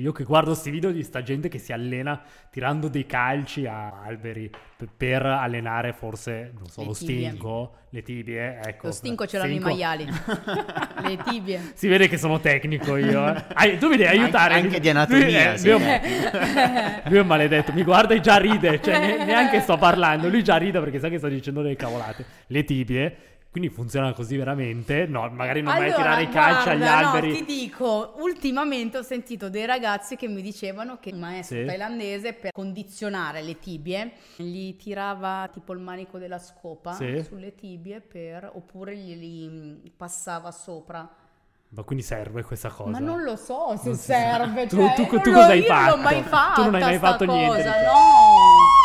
Io che guardo questi video di sta gente che si allena tirando dei calci a alberi per, allenare forse, non so, Le lo tibie. stinco, le tibie, ecco. Lo stinco ce l'hanno i maiali. Le tibie. Si vede che sono tecnico io. eh. Ah, tu mi devi aiutare. anche di anatomia, Lui, eh, sì. lui è un- lui è un maledetto, mi guarda e già ride, cioè ne- neanche sto parlando, lui già ride perché sa che sto dicendo delle cavolate. Le tibie, quindi funziona così veramente? No, magari non mai tirare i calci agli guarda, alberi. No, ti dico, ultimamente ho sentito dei ragazzi che mi dicevano che il maestro Sì. thailandese per condizionare le tibie gli tirava tipo il manico della scopa Sì. sulle tibie per, oppure glieli mm, passava sopra. Ma quindi serve questa cosa? Ma non lo so se Non serve. Tu- cioè, tu- tu lo- cosa hai io Non l'ho fatto? Tu non hai mai fatto niente cosa. No.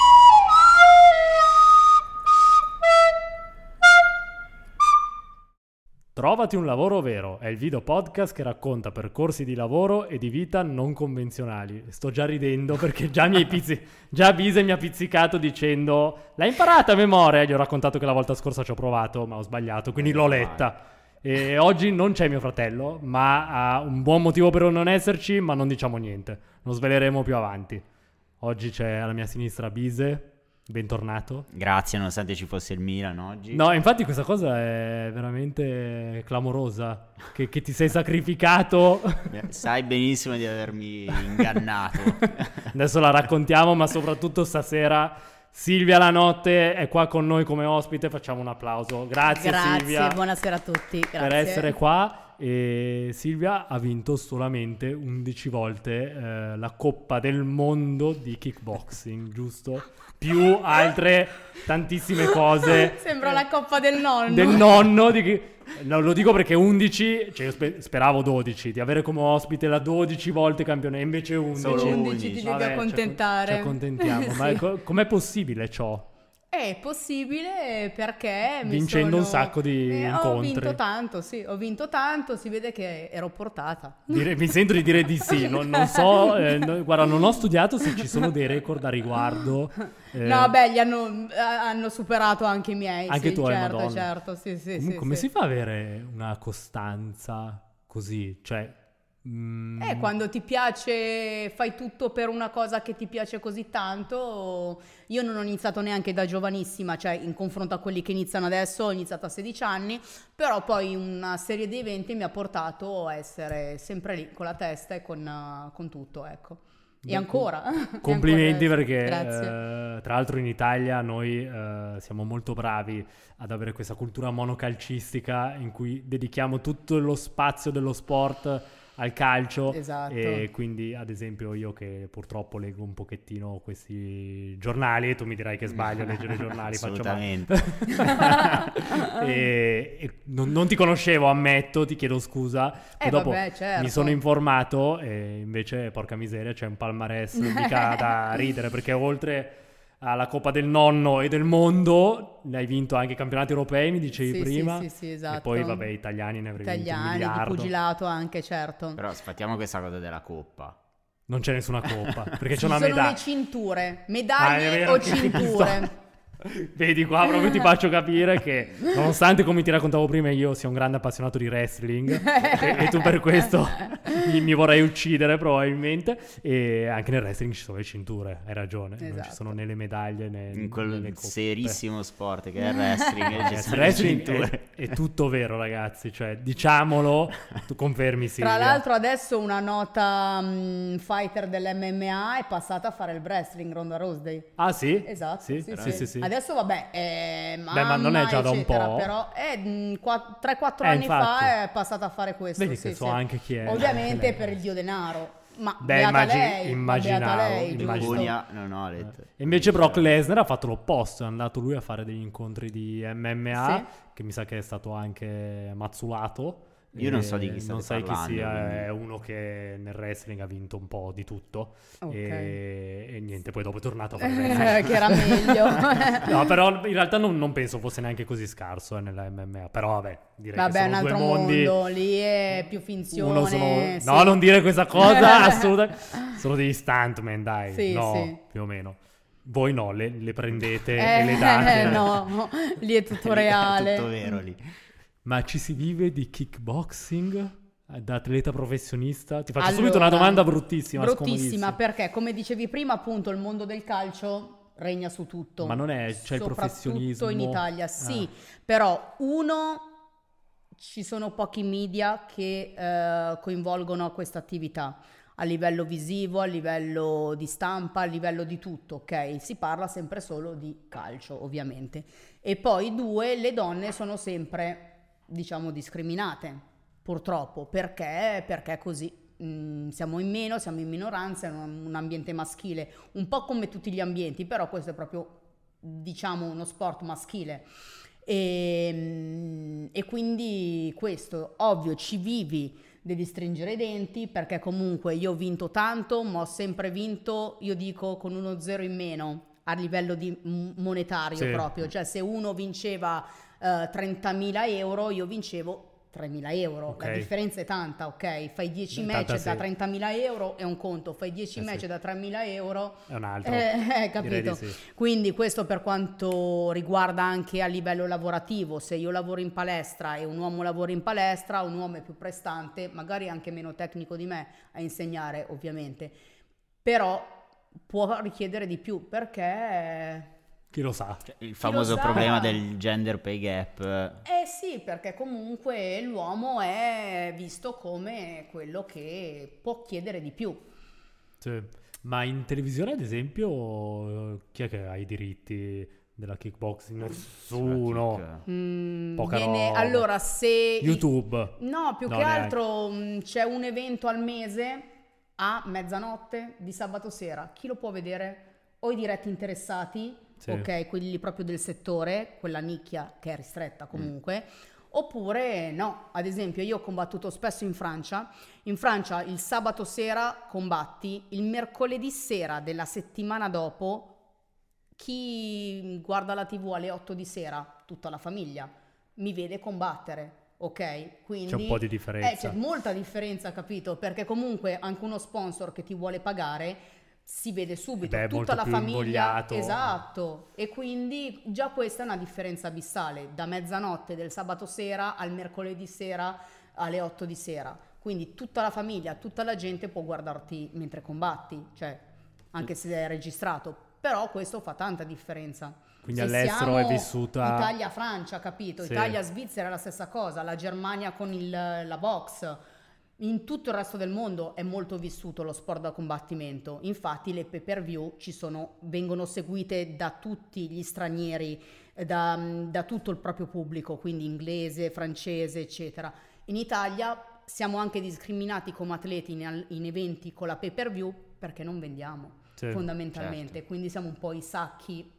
Trovati un lavoro vero è il video podcast che racconta percorsi di lavoro e di vita non convenzionali. Sto già ridendo perché già, mi pizzi- già Bise mi ha pizzicato dicendo l'hai imparata a memoria. Gli ho raccontato che la volta scorsa ci ho provato ma ho sbagliato, quindi l'ho letta. E oggi non c'è mio fratello, ma ha un buon motivo per non esserci, ma non diciamo niente. Lo sveleremo più avanti. Oggi c'è alla mia sinistra Bise, bentornato. Grazie, nonostante ci fosse il Milan oggi. No, infatti questa cosa è veramente clamorosa, che, che ti sei sacrificato. Sai benissimo di avermi ingannato. Adesso la raccontiamo, ma soprattutto stasera Silvia La Notte è qua con noi come ospite, facciamo un applauso. Grazie, Grazie, Silvia buonasera a tutti. Grazie. per essere qua. E Silvia ha vinto solamente 11 volte eh, la Coppa del Mondo di kickboxing, giusto? Più altre tantissime cose. Sembra la coppa del nonno. del nonno di chi- No, lo dico perché 11, cioè io spe- speravo 12, di avere come ospite la 12 volte campione, invece 11. Solo 11 ti 11. devi Vabbè, ci accontentare. Ci accontentiamo, ma Sì. co- com'è possibile ciò? È possibile perché Vincendo sono- un sacco di Eh, Ho incontri. vinto tanto, sì, ho vinto tanto, si vede che ero portata. Dire- mi sento di dire di sì, non, non so, eh, no- guarda, non ho studiato se ci sono dei record a riguardo. eh, No, beh, li hanno, eh, hanno superato anche i miei. Anche sì, tu, certo, Madonna. certo, sì, sì, com- sì, come sì. si fa ad avere una costanza così? Cioè, mm, Eh, quando ti piace, fai tutto per una cosa che ti piace così tanto. Io non ho iniziato neanche da giovanissima, cioè in confronto a quelli che iniziano adesso, ho iniziato a 16 anni, però poi una serie di eventi mi ha portato a essere sempre lì con la testa e con, con tutto, ecco. E ancora. Complimenti ancora perché eh, tra l'altro in Italia noi eh, siamo molto bravi ad avere questa cultura monocalcistica in cui dedichiamo tutto lo spazio dello sport al calcio Esatto. e quindi ad esempio io che purtroppo leggo un pochettino questi giornali e tu mi dirai che sbaglio a leggere i giornali. Assolutamente. e, e non, non ti conoscevo, ammetto, ti chiedo scusa. Poi Eh, dopo vabbè, certo. mi sono informato e invece, porca miseria, c'è un palmarès mica da ridere perché oltre alla Coppa del Nonno e del Mondo ne hai vinto anche i campionati europei, mi dicevi Sì, sì, prima. sì, sì, esatto. E poi, vabbè, italiani ne avrei vinto un Italiani, di pugilato anche, certo. Però sfattiamo questa cosa della coppa. Non c'è nessuna coppa perché c'è Ci una sono medaglia. le cinture, Ah, medaglie vero o cinture. Vedi qua proprio ti faccio capire che nonostante come ti raccontavo prima io sia un grande appassionato di wrestling e, e tu per questo mi, mi vorrei uccidere probabilmente e anche nel wrestling ci sono le cinture, hai ragione, non ci Esatto. sono né le medaglie né, In né quel coppe. serissimo sport che è il wrestling. Eh, il wrestling è, è tutto vero ragazzi, cioè diciamolo, tu confermi Silvia. Tra l'altro adesso una nota mm, fighter dell'MMA è passata a fare il wrestling Ronda Rousey. Ah sì? Esatto, Sì, sì, sì, sì, sì. Adesso vabbè, è Beh, ma non è mamma, già da un po'? Però è 3-4 Eh, anni infatti. fa è passata a fare questo. Vedi sì, che so sì. anche chi è. Ovviamente per il dio denaro. Ma Beh, beata immagini- lei, immaginavo, lei, immaginavo. Non ho letto. E invece Brock Lesnar ha fatto l'opposto, è andato lui a fare degli incontri di MMA, Sì. che mi sa che è stato anche mazzulato. Io non so di chi state Non sai parlando, chi sia, quindi. è uno che nel wrestling ha vinto un po' di tutto. Ok. E, e niente, poi dopo è tornato a fare wrestling. che era meglio. No, però in realtà non, non penso fosse neanche così scarso eh, nella MMA. Però vabbè, direi Vabbè, che sono un altro due mondi. mondo, lì è più finzione. Uno sono... sì. No, non dire questa cosa, assolutamente. Sono degli stuntman, dai. Sì, no, sì. più o meno. Voi no, le, le prendete Eh, e le date. no, lì è tutto Lì è reale. tutto vero lì. Ma ci si vive di kickboxing? Da atleta professionista? Ti faccio Allora, subito una domanda bruttissima. Bruttissima perché, come dicevi prima, appunto, il mondo del calcio regna su tutto. Ma non è, c'è il Soprattutto professionismo. in Italia, sì. Ah. Però, uno, ci sono pochi media che eh, coinvolgono questa attività a livello visivo, a livello di stampa, a livello di tutto, ok? Si parla sempre solo di calcio, ovviamente. E poi due, le donne sono sempre, diciamo, discriminate, purtroppo, perché? Perché è così. Mm, siamo in meno, siamo in minoranza, è un, un ambiente maschile, un po' come tutti gli ambienti, però questo è proprio, diciamo, uno sport maschile. E, mm, e quindi questo, ovvio, ci vivi, devi stringere i denti perché comunque io ho vinto tanto, ma ho sempre vinto, io dico, con uno zero in meno a livello di monetario Sì. proprio, cioè se uno vinceva eh, 30.000 euro, io vincevo 3.000 euro, Ok. la differenza è tanta, ok? Fai 10 Beh, match da sì. 30.000 euro è un conto, fai 10 Eh match sì. da 3.000 euro È un altro. eh, eh, capito? sì. Quindi questo per quanto riguarda anche a livello lavorativo, se io lavoro in palestra e un uomo lavora in palestra, un uomo è più prestante, magari anche meno tecnico di me a insegnare ovviamente, però può richiedere di più perché... Chi lo sa? Cioè, il famoso sa? problema del gender pay gap. Eh sì, perché comunque l'uomo è visto come quello che può chiedere di più. Sì. Ma in televisione, ad esempio, chi è che ha i diritti della kickboxing? Nessuno. Mm, Poca viene- roba. allora, se... YouTube. No, più No, che neanche. altro mh, c'è un evento al mese a mezzanotte di sabato sera. Chi lo può vedere? O i diretti interessati, Sì. ok, quelli proprio del settore, quella nicchia che è ristretta comunque. Mm. Oppure no, ad esempio io ho combattuto spesso in Francia, in Francia il sabato sera combatti, il mercoledì sera della settimana dopo chi guarda la tv alle 8 di sera, tutta la famiglia, mi vede combattere, ok? Quindi C'è un po' di eh, differenza. c'è molta differenza, capito? Perché comunque anche uno sponsor che ti vuole pagare si vede subito, Beh, tutta la famiglia, invogliato. esatto, e quindi già questa è una differenza abissale, da mezzanotte del sabato sera al mercoledì sera alle 8 di sera. Quindi tutta la famiglia, tutta la gente può guardarti mentre combatti, cioè anche se è registrato, però questo fa tanta differenza. Quindi Se all'estero è vissuta... Italia-Francia, capito? Sì. Italia-Svizzera è la stessa cosa, la Germania con il- la box. In tutto il resto del mondo è molto vissuto lo sport da combattimento. Infatti le pay per view ci sono, vengono seguite da tutti gli stranieri, eh, da, da tutto il proprio pubblico, quindi inglese, francese, eccetera. In Italia siamo anche discriminati come atleti in, in eventi con la pay per view perché non vendiamo Sì. fondamentalmente. certo. Quindi siamo un po' i sacchi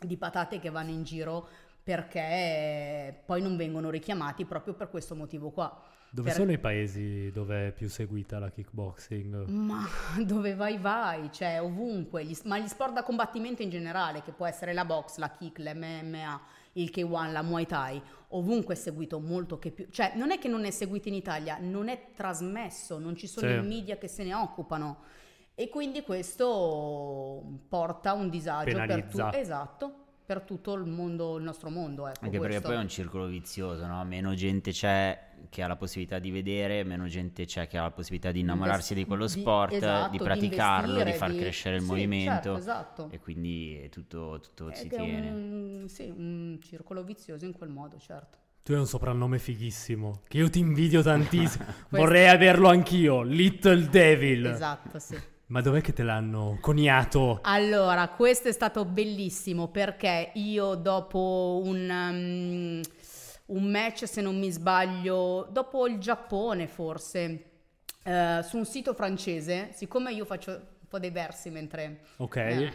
di patate che vanno in giro perché poi non vengono richiamati proprio per questo motivo qua. Dove Per- sono i paesi dove è più seguita la kickboxing? Ma dove vai vai, cioè ovunque, Gli- ma gli sport da combattimento in generale, che può essere la box, la kick, l'MMA, il K1, la Muay Thai, ovunque è seguito molto che più, cioè non è che non è seguito in Italia, non è trasmesso, non ci sono Sì. i media che se ne occupano e quindi questo porta un disagio per, Penalizza. tu- esatto, per tutto il mondo, il nostro mondo. Ecco, Anche perché questo. poi è un circolo vizioso, no? Meno gente c'è che ha la possibilità di vedere, meno gente c'è che ha la possibilità di innamorarsi di quello Di- sport, esatto, di di praticarlo, di, investire, far di- crescere il sì, movimento. certo, esatto. E quindi è tutto, tutto si tiene. un, sì, un circolo vizioso in quel modo, certo. Tu hai un soprannome fighissimo, che io ti invidio tantissimo. Vorrei averlo anch'io, Little Devil. Esatto, sì. Ma dov'è che te l'hanno coniato? Allora, questo è stato bellissimo perché io dopo un, um, un match, se non mi sbaglio, dopo il Giappone forse, eh, su un sito francese, siccome io faccio un po' dei versi mentre... Ok. Eh,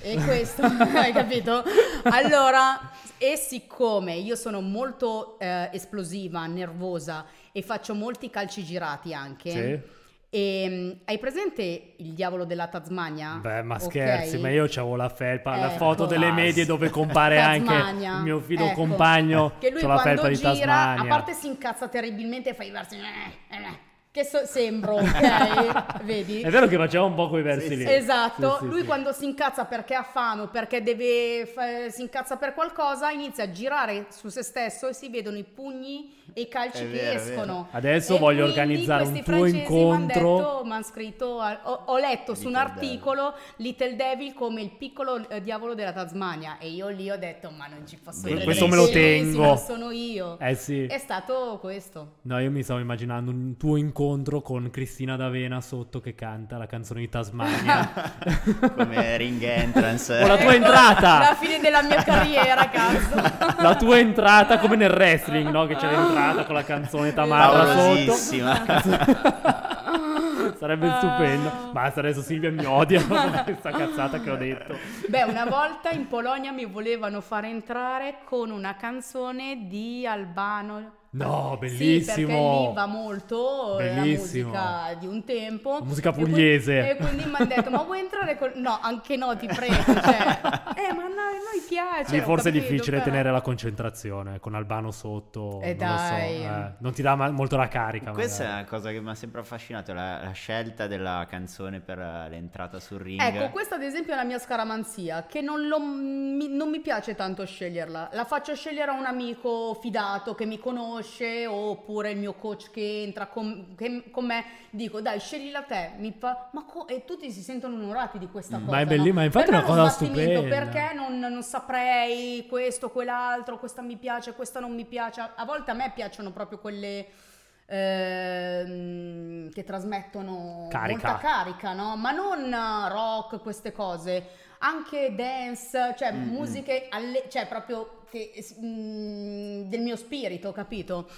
E questo, hai capito? Allora, e siccome io sono molto eh, esplosiva, nervosa e faccio molti calci girati anche, Sì. E, mm, hai presente il diavolo della Tasmania? Beh, ma scherzi, ma io c'avevo la felpa, la Ecco. foto delle medie dove compare anche il mio fido ecco. compagno. Che lui c'ho la felpa di gira, Tasmania. a parte si incazza terribilmente e fa i versi... eh, eh, che so- sembro, ok? Vedi? È vero che faceva un po' quei versi Sì, lì. sì. Esatto, Sì, sì, lui sì. quando si incazza perché ha fame o perché deve fa- si incazza per qualcosa, inizia a girare su se stesso e si vedono i pugni e i calci È che vero, escono. Adesso E voglio organizzare un questi tuo incontro. detto- m'han scritto, ho, ho letto su un Little articolo Little Devil come il piccolo eh, diavolo della Tasmania e io lì ho detto ma non ci posso credere. Questo me lo tengo. sono io. Eh sì. È stato questo. No, io mi stavo immaginando un tuo incontro con Cristina D'Avena sotto che canta la canzone di Tasmania. Come ring entrance. O la tua entrata. La fine della mia carriera, cazzo. la tua entrata come nel wrestling, no? Che c'è l'entrata con la canzone Tamara sotto. Sarebbe stupendo. Basta, adesso Silvia mi odia per questa cazzata che ho detto. Beh, una volta in Polonia mi volevano far entrare con una canzone di Albano. No, Sì, bellissimo. perché lì va molto Bellissimo. la musica di un tempo. La musica pugliese. E quindi mi hanno detto, ma vuoi entrare con... No, anche no, ti prego. Cioè, eh, ma no, a noi piace. Lì forse è difficile però- tenere la concentrazione con Albano sotto. Eh, non lo so, dai. eh. Non ti dà ma- molto la carica. Questa è magari. una cosa che mi ha sempre affascinato, la, la scelta della canzone per eh, l'entrata sul ring. Ecco, questa ad esempio è la mia scaramanzia, che non, lo- mi, non mi piace tanto sceglierla. La faccio scegliere a un amico fidato che mi conosce oppure il mio coach che entra con, che- con me. Dico, dai, sceglila te. Mi fa, ma co- e tutti si sentono onorati di questa Ma cosa. è belli- no? ma infatti è una cosa stupenda. Perché non, non saprei questo, quell'altro, questa mi piace, questa non mi piace. A volte a me piacciono proprio quelle ehm, che trasmettono Carica. molta carica, no? Ma non eh, rock, queste cose, anche dance, cioè Mm, musiche, alle- cioè proprio che, mm, del mio spirito, capito?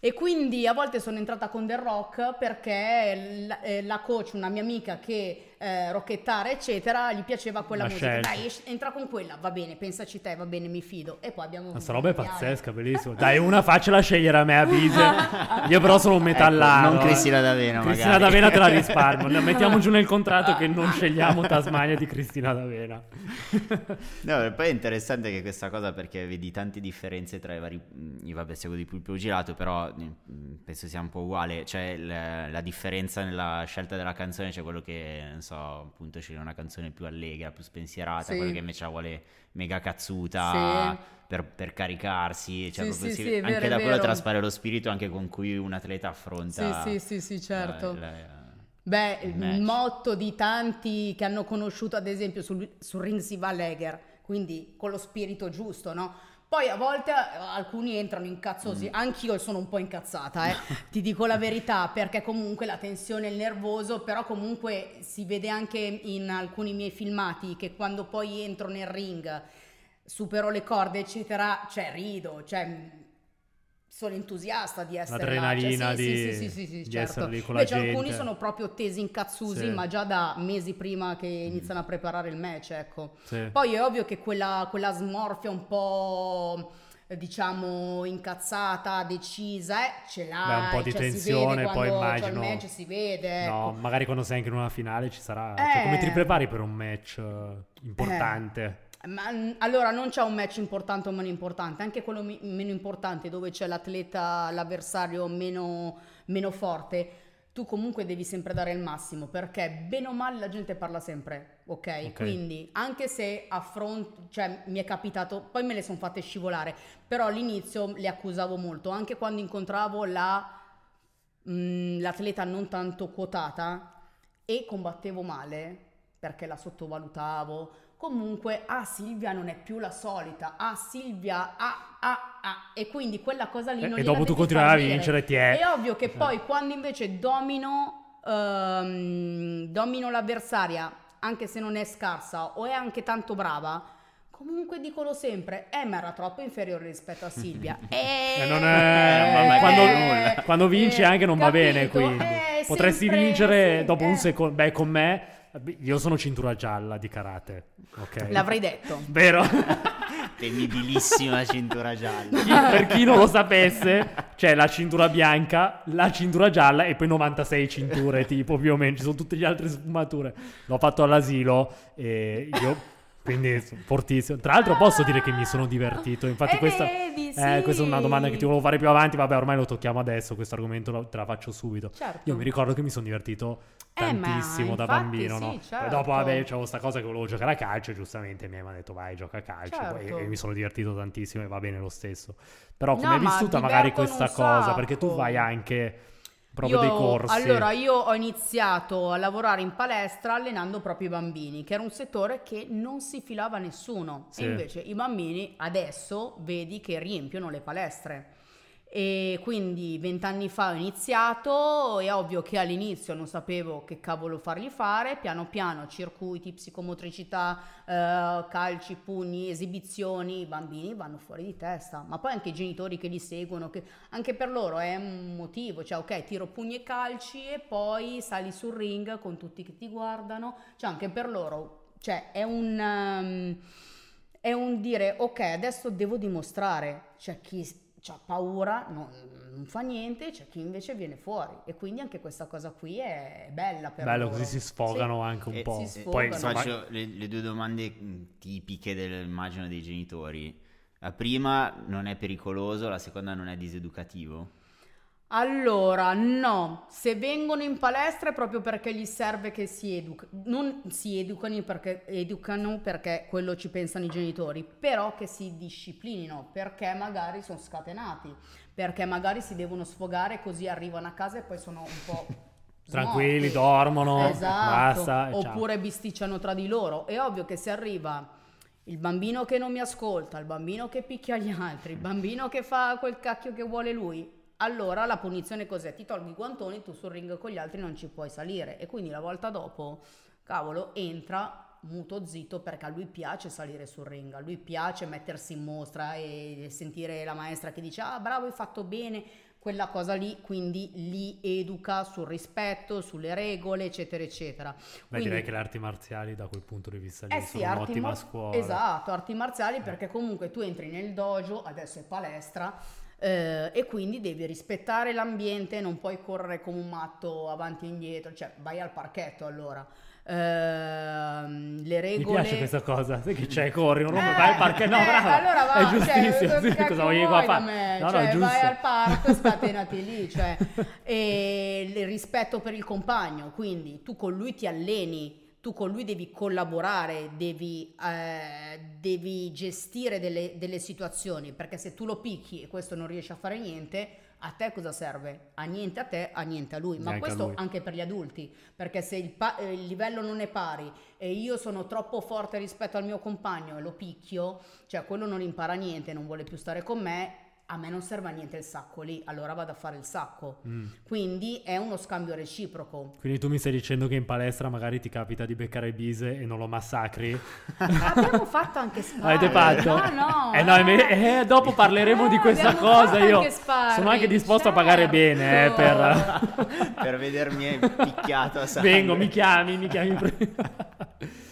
E quindi a volte sono entrata con del rock perché la, eh, la coach, una mia amica che eh, rockettare, eccetera, gli piaceva quella La musica. scelta. Dai, es- entra con quella, va bene, pensaci te, va bene, mi fido. E poi abbiamo... Questa roba è pazzesca, bellissimo. Dai, una faccela scegliere a me a Bise. Io però sono un metallaro. Ecco, non eh. Cristina D'Avena, Cristina magari. D'Avena te la risparmio. Mettiamo giù nel contratto che non scegliamo Tasmania di Cristina D'Avena. No, poi è interessante che questa cosa perché vedi tante differenze tra i vari. Io vabbè, seguo di più il pugilato, però mm, penso sia un po' uguale. C'è la, la differenza nella scelta della canzone, c'è quello che, so, appunto, sceglie una canzone più allegra, più spensierata, Sì. quello che invece vuole mega cazzuta. Sì. Per, per caricarsi, cioè Sì, si- è anche vero, da quello vero. traspare lo spirito anche con cui un atleta affronta. Sì, sì, sì, sì, certo. la- la- Beh, il il motto di tanti che hanno conosciuto, ad esempio, sul, sul ring si va quindi con lo spirito giusto, no? Poi a volte alcuni entrano incazzosi, Mm. anch'io sono un po' incazzata, eh. ti dico la verità, perché comunque la tensione, il nervoso, però comunque si vede anche in alcuni miei filmati che quando poi entro nel ring, supero le corde, eccetera, cioè rido, cioè sono entusiasta di essere là, L'adrenalina cioè, sì, di- sì, sì, sì, sì, sì, di certo. essere lì con la Invece alcuni gente. sono proprio tesi incazzusi, Sì. ma già da mesi prima che iniziano a preparare il match, ecco. Sì. Poi è ovvio che quella, quella smorfia un po' eh, diciamo incazzata, decisa, eh, ce l'ha. Beh, un po' di cioè, si tensione, poi quando c'è immagino- il match si vede. No, ecco. magari quando sei anche in una finale ci sarà. Eh. Cioè, come ti prepari per un match eh, importante? Ma, mm, allora non c'è un match importante o meno importante, anche quello mi- meno importante dove c'è l'atleta, l'avversario meno, meno forte, tu comunque devi sempre dare il massimo perché bene o male la gente parla sempre, ok? Ok. Quindi anche se affronto, cioè mi è capitato, poi me le sono fatte scivolare, però all'inizio le accusavo molto, anche quando incontravo la, mm, l'atleta non tanto quotata e combattevo male perché la sottovalutavo. Comunque, ah Silvia non è più la solita, ah Silvia, ah, ah, ah, e quindi quella cosa lì E- non e gliela dopo tu continuavi a vincere, ti è- È ovvio che Eh. poi quando invece domino, ehm, domino l'avversaria, anche se non è scarsa o è anche tanto brava, comunque dicono sempre, eh ma era troppo inferiore rispetto a Silvia. E Eh, non è- eh, quando, nulla. quando vinci eh, anche non va bene, capito? quindi Eh, potresti sempre- vincere sì, dopo un eh. secondo. Beh, con me, io sono cintura gialla di karate, ok? L'avrei detto. Vero? Temibilissima cintura gialla. Chi- per chi non lo sapesse, c'è la cintura bianca, la cintura gialla e poi 96 cinture, tipo più o meno, ci sono tutte le altre sfumature. L'ho fatto all'asilo e io quindi fortissimo. Tra l'altro posso dire che mi sono divertito, infatti Eh, questa, vedi, eh, sì. questa è una domanda che ti volevo fare più avanti, vabbè ormai lo tocchiamo adesso, questo argomento lo- te la faccio subito. Certo. Io mi ricordo che mi sono divertito Eh, ma tantissimo da infatti bambino, no? E certo. dopo vabbè c'avevo questa cosa che volevo giocare a calcio giustamente mi hanno detto vai gioca a calcio Certo. e, e mi sono divertito tantissimo e va bene lo stesso. Però come No, hai ma vissuta magari divertono questa cosa? Perché tu sacco. vai anche proprio Io- dei corsi. Allora, io ho iniziato a lavorare in palestra allenando proprio i bambini, che era un settore che non si filava nessuno. Sì. E invece i bambini adesso vedi che riempiono le palestre. E quindi vent'anni fa ho iniziato, è ovvio che all'inizio non sapevo che cavolo fargli fare, piano piano circuiti, psicomotricità, eh, calci, pugni, esibizioni, i bambini vanno fuori di testa, ma poi anche i genitori che li seguono, che anche per loro è un motivo, cioè ok tiro pugni e calci e poi sali sul ring con tutti che ti guardano, cioè anche per loro, cioè è un... um, è un dire ok adesso devo dimostrare. C'è chi ha paura non, non fa niente c'è chi invece viene fuori e quindi anche questa cosa qui è bella per Bello, loro. così si sfogano anche un E- po'. si Poi insomma, Faccio le, le due domande mh, tipiche del, immagino dei genitori. La prima non è pericoloso, la seconda non è diseducativo. Allora, no, se vengono in palestra è proprio perché gli serve che si educano, non si educano perché, educano perché quello ci pensano i genitori, però che si disciplinino perché magari sono scatenati, perché magari si devono sfogare così arrivano a casa e poi sono un po' Tranquilli, dormono, esatto. basta, e ciao. Oppure bisticciano tra di loro. È ovvio che se arriva il bambino che non mi ascolta, il bambino che picchia gli altri, il bambino che fa quel cacchio che vuole lui, allora la punizione cos'è? Ti tolgo i guantoni, tu sul ring con gli altri non ci puoi salire. E quindi la volta dopo, cavolo, entra muto zitto perché a lui piace salire sul ring, a lui piace mettersi in mostra e sentire la maestra che dice ah bravo hai fatto bene, quella cosa lì, quindi li educa sul rispetto, sulle regole, eccetera, eccetera. Beh, Quindi- direi che le arti marziali da quel punto di vista lì eh sì, sono un'ottima mar- scuola. Esatto, arti marziali perché comunque tu entri nel dojo, adesso è palestra, eh, e quindi devi rispettare l'ambiente, non puoi correre come un matto avanti e indietro, cioè vai al parchetto allora. Ehm, le Mi regole... piace questa cosa, sai che c'è, corri, non rompe, Eh, vai al parco, no, eh, bravo, allora va, è giustissimo, cioè, sì, cosa voglio qua fare? No, no, Cioè, è vai al parco scatenati lì, cioè, e il rispetto per il compagno, quindi tu con lui ti alleni, tu con lui devi collaborare, devi, eh, devi gestire delle, delle situazioni, perché se tu lo picchi e questo non riesce a fare niente, a te cosa serve? A niente a te, a niente a lui. Ma Neanche questo lui. anche per gli adulti, perché se il, pa- il livello non è pari e io sono troppo forte rispetto al mio compagno e lo picchio, cioè quello non impara niente, non vuole più stare con me, a me non serve a niente il sacco lì, allora vado a fare il sacco. Mm. Quindi è uno scambio reciproco. Quindi tu mi stai dicendo che in palestra magari ti capita di beccare Bise e non lo massacri? Abbiamo fatto anche sparring. Avete fatto? No, no. Eh no, me- eh, dopo parleremo Eh, di questa cosa. Io anche sono anche disposto a pagare certo. bene eh, per... per vedermi picchiato a sangue. Vengo, mi chiami, mi chiami.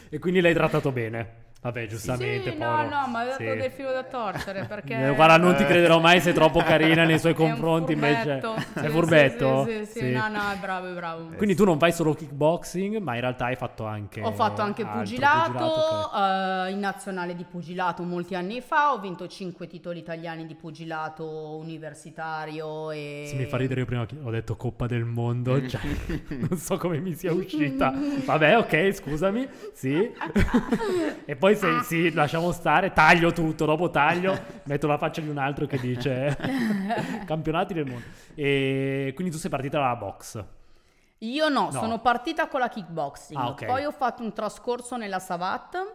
e quindi l'hai trattato bene. Vabbè, giustamente. Sì, no, no, ma dato Sì. del filo da torcere perché... Guarda, non ti crederò mai, sei troppo carina nei suoi È confronti invece. Sì, furbetto? Sì, sì, sì, Sì. no, no, è bravo, è bravo. Quindi tu non fai solo kickboxing, ma in realtà hai fatto anche Ho fatto anche altro pugilato, ok. eh, in nazionale di pugilato molti anni fa, ho vinto 5 titoli italiani di pugilato universitario e... Sì, mi fa ridere io prima ho detto Coppa del Mondo, cioè, non so come mi sia uscita. Vabbè, ok, scusami, sì. e poi se sì, lasciamo stare, taglio tutto, dopo taglio, metto la faccia di un altro che dice campionati del mondo. E quindi tu sei partita dalla box. Io no, No. sono partita con la kickboxing, Ah, ok. poi ho fatto un trascorso nella Savat,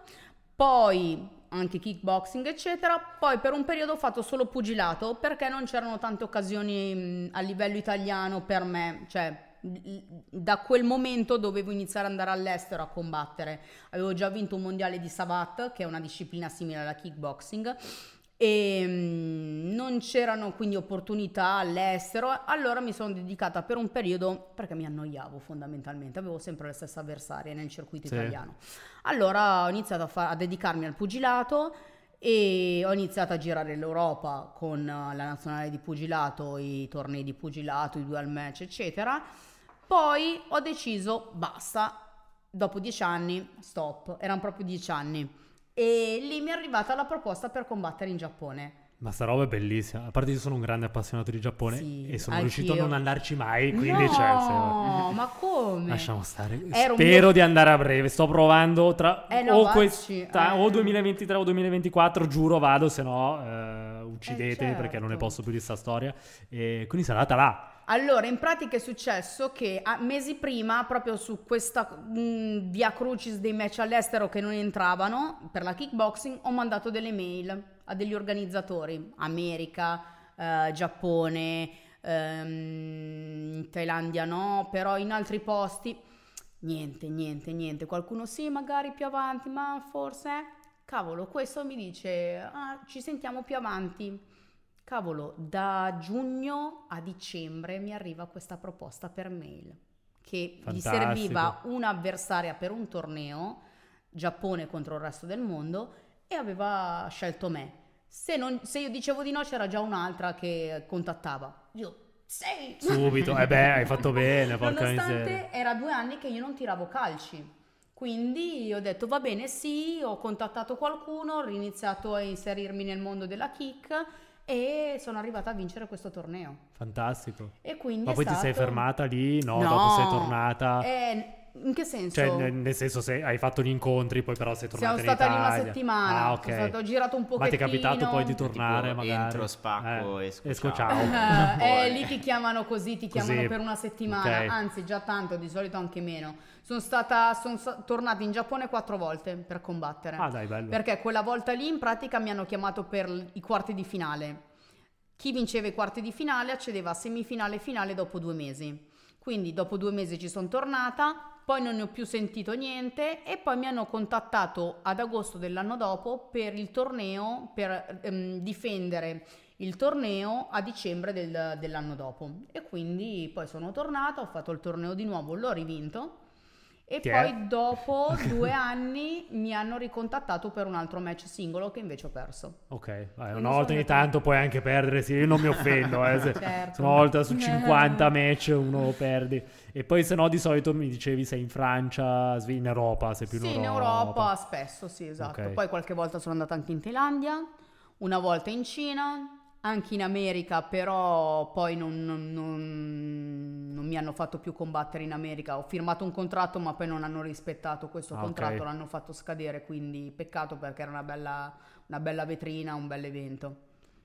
poi anche kickboxing eccetera, poi per un periodo ho fatto solo pugilato perché non c'erano tante occasioni a livello italiano per me, cioè da quel momento dovevo iniziare ad andare all'estero a combattere. Avevo già vinto un mondiale di Savat, che è una disciplina simile alla kickboxing, e mm, non c'erano quindi opportunità all'estero, allora mi sono dedicata per un periodo perché mi annoiavo fondamentalmente, avevo sempre le stesse avversarie nel circuito Sì. italiano. Allora ho iniziato a, fa- a dedicarmi al pugilato e ho iniziato a girare l'Europa con la nazionale di pugilato, i tornei di pugilato, i dual match, eccetera. Poi ho deciso basta, dopo dieci anni, stop, erano proprio dieci anni. E lì mi è arrivata la proposta per combattere in Giappone. Ma sta roba è bellissima. A parte io sono un grande appassionato di Giappone Sì, e sono anch'io. riuscito a non andarci mai, quindi no, cioè, se- ma come? lasciamo stare. Era Spero mio- di andare a breve. Sto provando tra Eh no, o, questa, eh. o 2023 o 2024, giuro vado, se no eh, uccidetemi Eh, perché non ne certo. posso più di sta storia. E quindi sarà andata là. Allora, in pratica è successo che a- mesi prima, proprio su questa mh, via crucis dei match all'estero che non entravano per la kickboxing, ho mandato delle mail a degli organizzatori, America, eh, Giappone, ehm, Thailandia no, però in altri posti niente, niente, niente. Qualcuno sì, magari più avanti, ma forse... Cavolo, questo mi dice, "Ah, ci sentiamo più avanti. Cavolo, da giugno a dicembre mi arriva questa proposta per mail che gli Fantastico. serviva un'avversaria per un torneo, Giappone contro il resto del mondo, e aveva scelto me. Se, non- se io dicevo di no c'era già un'altra che contattava. Io, sì! Subito. Eh beh, hai fatto bene, porca Nonostante miseria. era due anni che io non tiravo calci. Quindi ho detto va bene, sì, ho contattato qualcuno, ho iniziato a inserirmi nel mondo della kick e sono arrivata a vincere questo torneo. Fantastico. E quindi Ma poi ti sei stato- fermata lì? No, dopo sei tornata. Eh, in che senso? Cioè, nel, nel senso, se hai fatto gli incontri, poi però sei tornata Siamo in stata lì una Italia. settimana, Ah, ok. sono stato- ho girato un Ma ti è pochettino. capitato poi di tornare, Tipo, magari? entro, spacco, Eh, esco, esco, ciao. ciao. Eh, lì ti chiamano così, ti chiamano Così. per una settimana, Ok. anzi già tanto, di solito anche meno. Sono stata, sono sa- tornata in Giappone quattro volte per combattere. Ah, dai, bello. Perché quella volta lì in pratica mi hanno chiamato per i quarti di finale. Chi vinceva i quarti di finale accedeva a semifinale e finale dopo due mesi. Quindi dopo due mesi ci sono tornata, poi non ne ho più sentito niente e poi mi hanno contattato ad agosto dell'anno dopo per il torneo, per ehm, difendere il torneo a dicembre del- dell'anno dopo. E quindi poi sono tornata, ho fatto il torneo di nuovo, l'ho rivinto. E Chi è? poi dopo due anni mi hanno ricontattato per un altro match singolo che invece ho perso. Ok, vai, una volta ogni tanto puoi anche perdere, sì, io non mi offendo, eh, se, Certo. una volta su 50 match uno lo perdi. E poi se no di solito mi dicevi sei in Francia, in Europa, sei più Sì, in Europa spesso, sì, esatto. Ok. Poi qualche volta sono andata anche in Thailandia, una volta in Cina, anche in America, però poi non, non- non- non mi hanno fatto più combattere in America. Ho firmato un contratto, ma poi non hanno rispettato questo Ah, contratto, l'hanno fatto scadere, quindi peccato perché era una bella, una bella vetrina, un bel evento.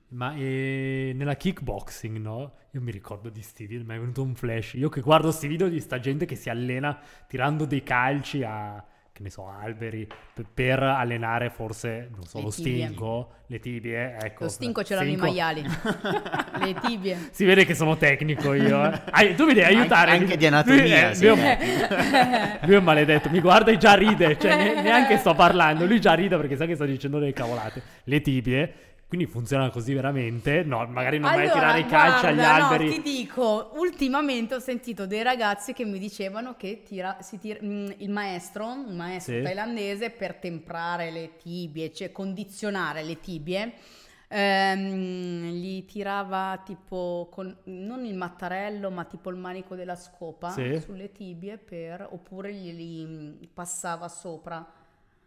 Ma eh, nella kickboxing, no? Io mi ricordo di sti video, mi è venuto un flash. Io che guardo sti video di sta gente che si allena tirando dei calci a, che ne so, alberi, per, allenare forse, non so, Le lo tibie. stinco, le tibie, ecco. Lo stinco ce l'hanno i maiali, le tibie. Si vede che sono tecnico io. eh. Ah, tu mi devi aiutare. Anche- anche di anatomia, Lui, sì. lui è- lui è maledetto, mi guarda e già ride. Cioè, ne- neanche sto parlando. Lui già ride perché sa che sto dicendo delle cavolate. Le tibie. Quindi funziona così veramente. No, magari non vai a tirare i calci agli no, alberi. ti dico, ultimamente ho sentito dei ragazzi che mi dicevano che tira- si tira- mm, il maestro, un maestro Sì. thailandese, per temprare le tibie, cioè condizionare le tibie, ehm, gli tirava tipo con, non il mattarello, ma tipo il manico della scopa Sì. sulle tibie per, oppure glieli mm, passava sopra.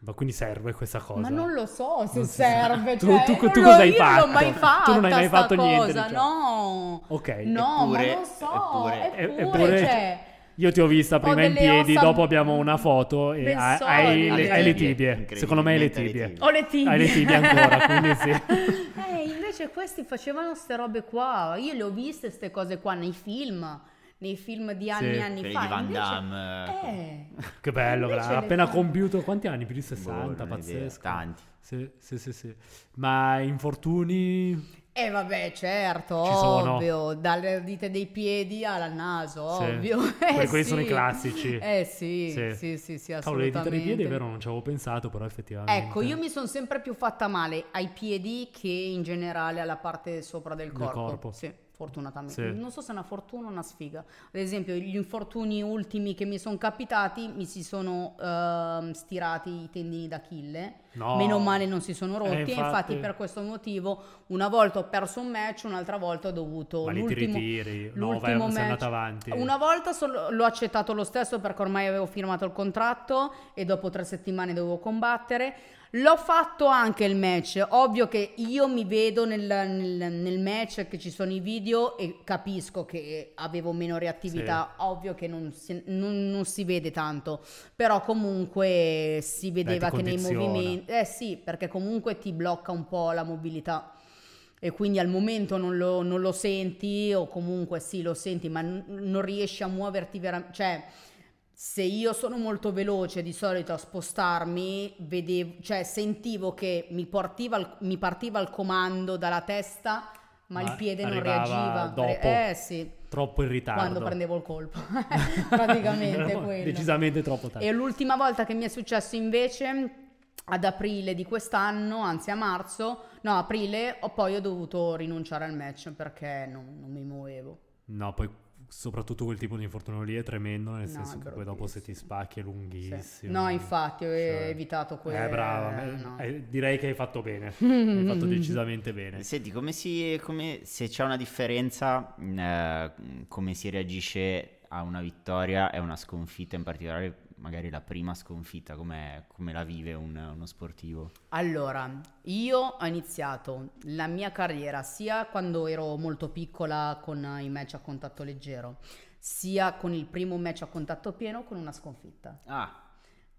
Ma quindi serve questa cosa? Ma non lo so se Non serve. sa. Tu- cioè, tu- tu lo- cosa hai io Non l'ho fatto? mai fatta. Tu non hai mai fatto niente, cosa, diciamo. No. Ok. No, Eppure- ma lo so. eppure- Eppure, eppure- cioè, Io ti ho vista Ho prima in delle piedi, ossa dopo abbiamo una foto e hai, hai le, hai le tibie. Secondo me hai le tibie. ho le tibie. Hai le tibie ancora, quindi sì. Eh, invece questi facevano ste robe qua. Io le ho viste queste cose qua nei film. Nei film di anni Sì. e anni Quelli fa. di Van invece- Damme. Eh. Che bello, ha appena fa- compiuto quanti anni? Più di Boh, 60, non ho idea, pazzesco. Tanti. Sì, sì, sì, sì. Ma infortuni Eh vabbè, certo, Ci sono. ovvio, dalle dita dei piedi al naso, Sì. ovvio. Que- Eh, quelli sono i sì. classici. Eh sì, Sì. sì, sì, sì, Cavolo, le dita dei piedi, è assolutamente. vero, non ci avevo pensato, però effettivamente. Ecco, io mi sono sempre più fatta male ai piedi che in generale alla parte sopra del Del corpo. corpo. Sì, fortunatamente. Sì. Non so se è una fortuna o una sfiga. Ad esempio, gli infortuni ultimi che mi sono capitati mi si sono ehm, stirati i tendini d'Achille. No. Meno male non si sono rotti. Eh, e infatti, infatti- per questo motivo, una volta ho perso un match, un'altra volta ho dovuto. Ma li ti l'ultimo, ritiri? No, vai, l'ultimo sei match- andata avanti. Una volta solo- l'ho accettato lo stesso perché ormai avevo firmato il contratto e dopo tre settimane dovevo combattere. L'ho fatto anche il match. Ovvio che io mi vedo nel, nel- nel match che ci sono i video e capisco che avevo meno reattività. Ovvio che non si, non- non si vede tanto, però comunque si vedeva ti che nei movimenti. Eh sì, perché comunque ti blocca un po' la mobilità. E quindi al momento non lo, non lo senti, o comunque sì, lo senti, ma n- non riesci a muoverti veramente. Cioè, se io sono molto veloce di solito a spostarmi, vedevo, cioè sentivo che mi partiva, il, mi partiva il comando dalla testa, ma, Ma il piede non reagiva. dopo. Eh sì, Troppo in ritardo. quando prendevo il colpo. Praticamente quello. Decisamente troppo tardi. E l'ultima volta che mi è successo invece ad aprile di quest'anno, anzi a marzo, no, aprile, ho poi ho dovuto rinunciare al match perché non, non mi muovevo. No, poi soprattutto quel tipo di infortunio lì è tremendo, nel No, senso che poi dopo se ti spacchi è Sì. lunghissimo. No, infatti ho Cioè, evitato quello. Eh, brava, eh, no. eh, direi che hai fatto bene, hai fatto decisamente bene. Senti, come si, come, se c'è una differenza, mh, eh, come si reagisce a una vittoria e a una sconfitta, in particolare magari la prima sconfitta, come, come la vive un- uno sportivo? Allora, io ho iniziato la mia carriera sia quando ero molto piccola con i match a contatto leggero, sia con il primo match a contatto pieno con una sconfitta. Ah,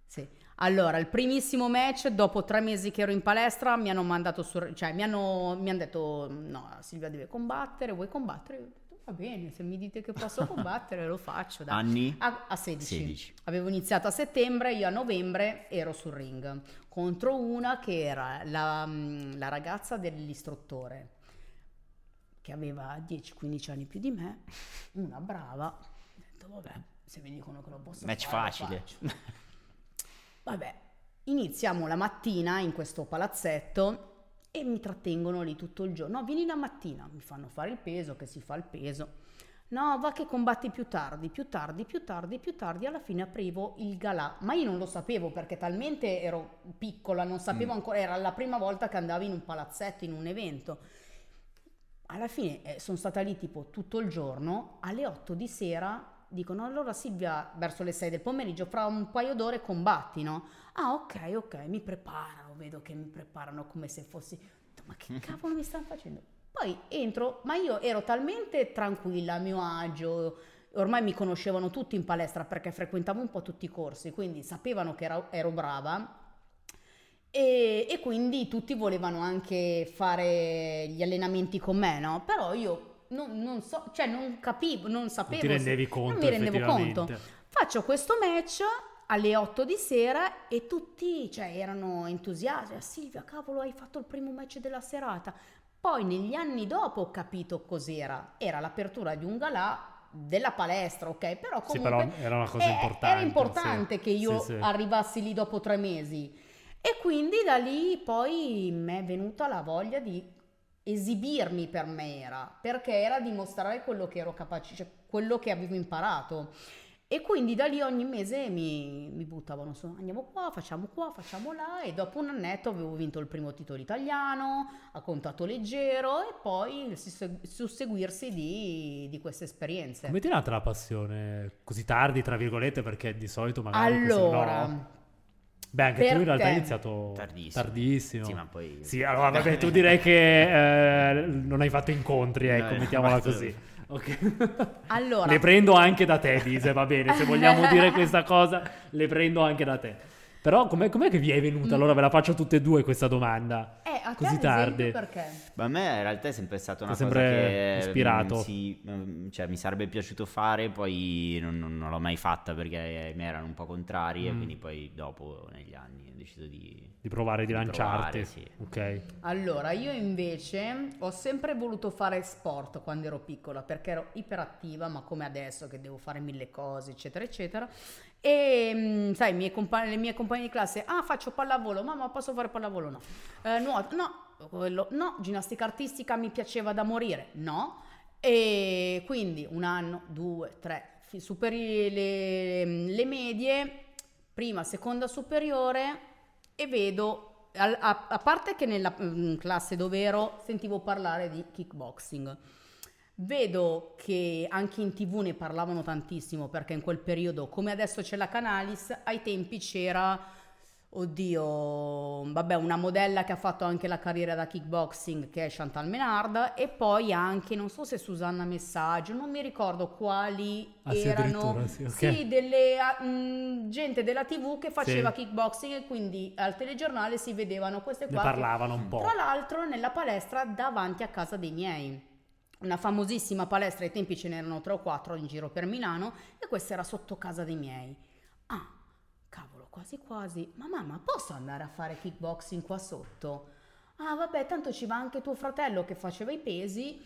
Sì. Allora, il primissimo match, dopo tre mesi che ero in palestra, mi hanno mandato su, cioè mi hanno, mi hanno detto, no, Silvia deve combattere, vuoi combattere? Va bene, se mi dite che posso combattere lo faccio. Dai. anni? A, a 16. 16. Avevo iniziato a settembre, io a novembre ero sul ring contro una che era la, mm, la ragazza dell'istruttore che aveva 10-15 anni più di me, una brava. Ho detto, vabbè, se mi dicono che lo posso Match fare, lo facile. Vabbè, iniziamo la mattina in questo palazzetto e mi trattengono lì tutto il giorno. No, vieni la mattina, mi fanno fare il peso, che si fa il peso. No, va che combatti più tardi, più tardi, più tardi, più tardi. Alla fine aprivo il galà, ma io non lo sapevo perché talmente ero piccola, non sapevo Mm. ancora, era la prima volta che andavo in un palazzetto, in un evento. Alla fine eh, sono stata lì tipo tutto il giorno, alle 8 di sera dicono allora Silvia verso le 6 del pomeriggio, fra un paio d'ore combatti, no? Ah ok, ok, mi preparano, vedo che mi preparano come se fossi... Ma che cavolo mi stanno facendo? Poi entro, ma io ero talmente tranquilla, a mio agio, ormai mi conoscevano tutti in palestra perché frequentavo un po' tutti i corsi, quindi sapevano che ero, ero brava e, e quindi tutti volevano anche fare gli allenamenti con me, no? Però io non, non so, cioè non capivo, non Non sapevo. ti se- rendevi conto non mi rendevo conto. Faccio questo match alle 8 di sera e tutti cioè, erano entusiasti. "Ah, Silvia, cavolo, hai fatto il primo match della serata. Poi negli anni dopo ho capito cos'era. Era l'apertura di un galà della palestra, ok? Però Sì, comunque però era una cosa eh, importante. Era importante sì. che io Sì, sì. arrivassi lì dopo tre mesi. E quindi da lì poi mi è venuta la voglia di esibirmi per me era, perché era dimostrare quello che ero capace, cioè quello che avevo imparato. E quindi da lì ogni mese mi, mi buttavano su, andiamo qua, facciamo qua, facciamo là e dopo un annetto avevo vinto il primo titolo italiano, a contatto leggero e poi il susse- susseguirsi di, di queste esperienze. Come ti è nata la passione così tardi, tra virgolette, perché di solito magari... Allora. Beh, anche tu in realtà hai perché- iniziato Tardissimo. tardissimo. Sì, ma poi... Sì, allora vabbè, tu direi che eh, non hai fatto incontri, ecco, No, mettiamola basta. così. Ok. Allora. le prendo anche da te, Dise, va bene, se vogliamo dire questa cosa, le prendo anche da te. Però com'è, com'è che vi è venuta? Allora ve la faccio tutte e due questa domanda. eh, a te Così tardi. perché? Ma a me in realtà è sempre stata una Sei cosa sempre che ispirato. mm, sì, mm, cioè, mi sarebbe piaciuto fare, poi non, non- non l'ho mai fatta perché mi erano un po' contrari e Mm. quindi poi dopo negli anni ho deciso di... Di provare di Di lanciarti. provare, sì. Ok. Allora, io invece ho sempre voluto fare sport quando ero piccola perché ero iperattiva, ma come adesso che devo fare mille cose, eccetera, eccetera. E mm, sai, i miei compa- le mie compagne di classe, ah, faccio pallavolo, mamma, posso fare pallavolo? No. Eh, nuoto, no, quello, no, ginnastica artistica mi piaceva da morire, no. E quindi un anno, due, tre, superi le, le medie, prima, seconda superiore e vedo, a, a parte che nella mm, classe dove ero sentivo parlare di kickboxing. Vedo che anche in tv ne parlavano tantissimo perché in quel periodo, come adesso c'è la Canalis, ai tempi c'era, oddio, vabbè, una modella che ha fatto anche la carriera da kickboxing che è Chantal Menard e poi anche, non so se Susanna Messaggio, non mi ricordo quali Ah, erano, sì, ok. sì, delle, ah, mh, gente della tv che faceva Sì. kickboxing e quindi al telegiornale si vedevano queste Ne qua che- parlavano un po'. tra l'altro nella palestra davanti a casa dei miei. Una famosissima palestra, ai tempi ce n'erano tre o quattro in giro per Milano e questa era sotto casa dei miei. Ah, cavolo, quasi quasi. Ma mamma, posso andare a fare kickboxing qua sotto? Ah, vabbè, tanto ci va anche tuo fratello che faceva i pesi.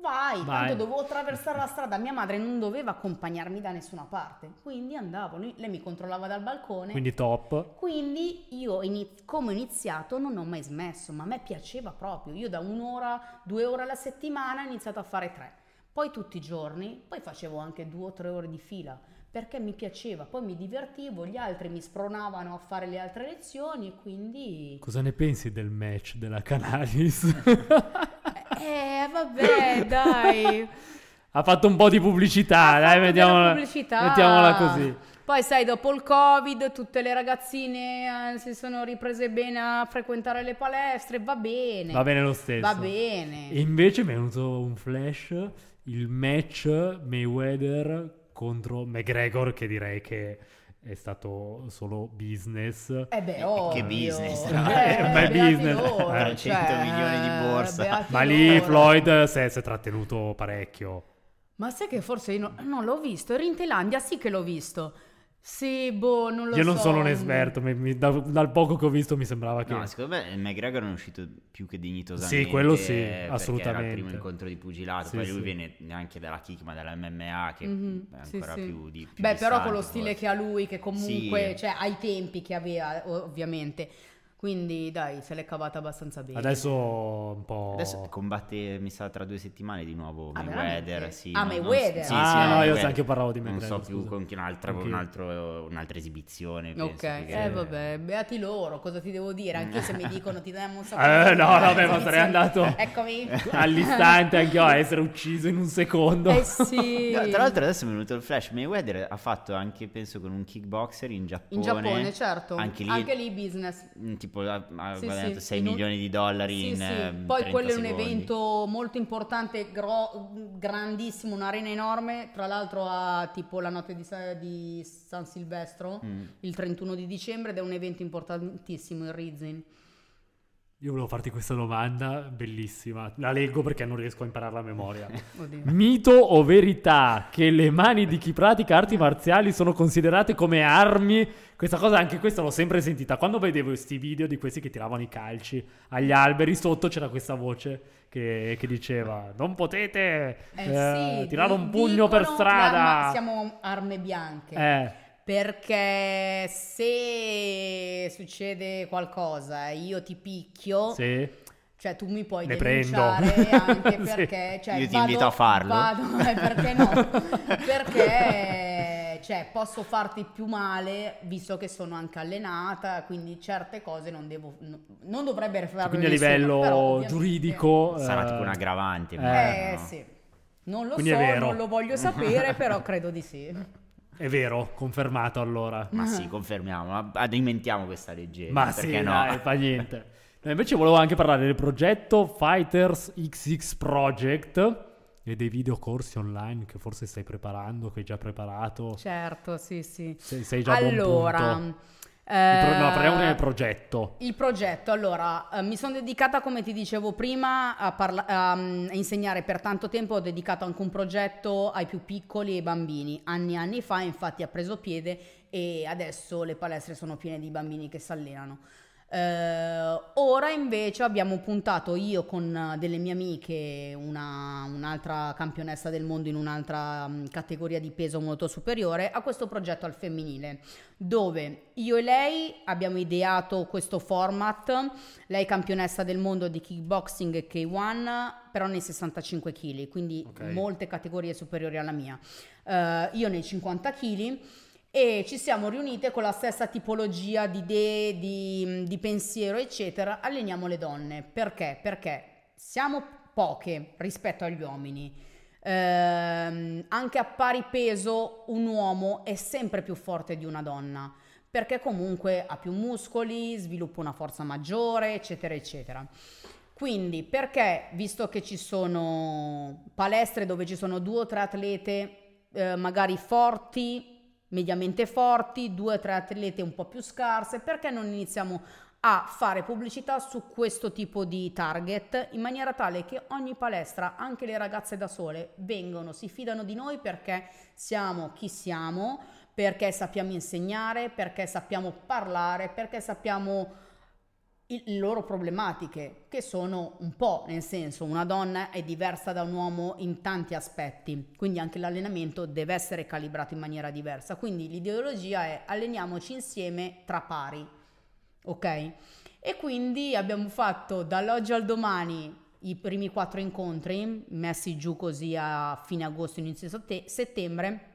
Vai, Vai. tanto dovevo attraversare la strada, mia madre non doveva accompagnarmi da nessuna parte. Quindi andavo, lei mi controllava dal balcone. Quindi top. Quindi io, iniz- come ho iniziato, non ho mai smesso, ma a me piaceva proprio. Io da un'ora, due ore alla settimana ho iniziato a fare tre. Poi tutti i giorni, poi facevo anche due o tre ore di fila perché mi piaceva, poi mi divertivo, gli altri mi spronavano a fare le altre lezioni e quindi... Cosa ne pensi del match della Canalis? Eh, vabbè, dai. ha fatto un po' di pubblicità, Ha dai, mettiamola, pubblicità. mettiamola così. Poi sai, dopo il Covid, tutte le ragazzine eh, si sono riprese bene a frequentare le palestre, va bene. Va bene lo stesso. Va bene. E invece mi è venuto un flash, il match Mayweather contro McGregor, che direi che è stato solo business. Eh beh, Che ovvio. business, Eh, no? Un bel beati business. loro, Eh, 100 milioni di borsa. Ma lì loro. Floyd si è, si è trattenuto parecchio. Ma sai che forse io no- non l'ho visto, ero in Thailandia, sì che l'ho visto. Sì, boh, non lo Io so. non sono un esperto, mi- mi- da- dal poco che ho visto mi sembrava che... No, secondo me il McGregor è uscito più che dignitosamente. Sì, quello sì, perché Era assolutamente. il primo incontro di pugilato. Sì, poi lui sì. viene neanche dalla kick, ma dalla MMA, che Mhm, è ancora sì. più di. più Beh, però distante, con lo stile forse. che ha lui, che comunque, Sì. cioè, ai tempi che aveva, ovviamente. Quindi, dai, se l'è cavata abbastanza bene. Adesso un po'... Adesso combatte, mi sa, tra due settimane di nuovo Ah, Mayweather. Sì, Ah, non- non- Mayweather? Sì, Ah, sì, no, io Mayweather. anche parlavo di Non McGregor, so più con chi un'altra, Anche un io. altro- un'altra esibizione. penso, Ok, perché- eh vabbè, beati loro, cosa ti devo dire? Anche se mi dicono ti diamo un sacco Eh, no, soldi, vabbè, ma sarei andato Eccomi. all'istante anche io a essere ucciso in un secondo. Eh sì. No, tra l'altro adesso mi è venuto il flash, Mayweather ha fatto anche, penso, con un kickboxer in Giappone. In Giappone, certo. Anche lì, Anche lì business. mm, tipo, ha, ha Sì, guadagnato sì, 6 in un- milioni di dollari Sì, in sì. eh, Poi 30 quello è un secondi. evento molto importante, gro- grandissimo, un'arena enorme. Tra l'altro ha tipo la notte di, Sa- di San Silvestro, Mm. il 31 di dicembre, ed è un evento importantissimo il Rizin. Io volevo farti questa domanda bellissima. La leggo perché non riesco a impararla a memoria. Oddio. Mito o verità che le mani di chi pratica arti marziali sono considerate come armi? Questa cosa, anche questa l'ho sempre sentita. Quando vedevo questi video di questi che tiravano i calci agli alberi, sotto c'era questa voce che, che diceva: Non potete Eh eh, sì, tirare un pugno per dicono strada. l'arma- siamo arme bianche. Eh, Perché se succede qualcosa e io ti picchio, sì. cioè tu mi puoi Ne denunciare prendo. anche Sì. perché cioè, Io ti vado- invito a farlo. vado- eh, perché no? perché cioè, posso farti più male visto che sono anche allenata, quindi certe cose non devo no- non dovrebbe farle Quindi a livello però giuridico. Sarà eh, tipo un aggravante. eh, Eh no? sì. Non lo Quindi so, non lo voglio sapere, però credo di sì. È vero, confermato allora. Ma sì, confermiamo, ma alimentiamo questa leggenda. Ma perché sì, no? dai, fa niente. No, invece volevo anche parlare del progetto Fighters XX Project e dei videocorsi online che forse stai preparando, che hai già preparato. Certo, sì, sì. Sei, sei già a buon allora, punto. Pro- no, eh, parliamo del progetto. Il progetto, allora, eh, mi sono dedicata, come ti dicevo prima, a, parla- mm, a insegnare per tanto tempo, ho dedicato anche un progetto ai più piccoli e ai bambini. Anni e anni fa, infatti, ha preso piede e adesso le palestre sono piene di bambini che si allenano. Eh, ora invece abbiamo puntato io con delle mie amiche, una, un'altra campionessa del mondo in un'altra mh, categoria di peso molto superiore, a questo progetto al femminile, dove io e lei abbiamo ideato questo format, lei campionessa del mondo di kickboxing e K1, però nei 65 kg, quindi Ok. molte categorie superiori alla mia. Eh, io nei 50 kg e ci siamo riunite con la stessa tipologia di idee, di, di pensiero, eccetera. Alleniamo le donne. Perché? Perché siamo poche rispetto agli uomini. Ehm, anche a pari peso un uomo è sempre più forte di una donna perché comunque ha più muscoli, sviluppa una forza maggiore, eccetera, eccetera. Quindi, perché visto che ci sono palestre dove ci sono due o tre atlete eh, magari forti, mediamente forti, due o tre atlete un po' più scarse, perché non iniziamo a fare pubblicità su questo tipo di target in maniera tale che ogni palestra, anche le ragazze da sole, vengono, si fidano di noi perché siamo chi siamo, perché sappiamo insegnare, perché sappiamo parlare, perché sappiamo le loro problematiche, che sono un po', nel senso, una donna è diversa da un uomo in tanti aspetti, quindi anche l'allenamento deve essere calibrato in maniera diversa. Quindi l'ideologia è alleniamoci insieme tra pari, ok? E quindi abbiamo fatto dall'oggi al domani i primi quattro incontri, messi giù così a fine agosto, inizio sette- settembre,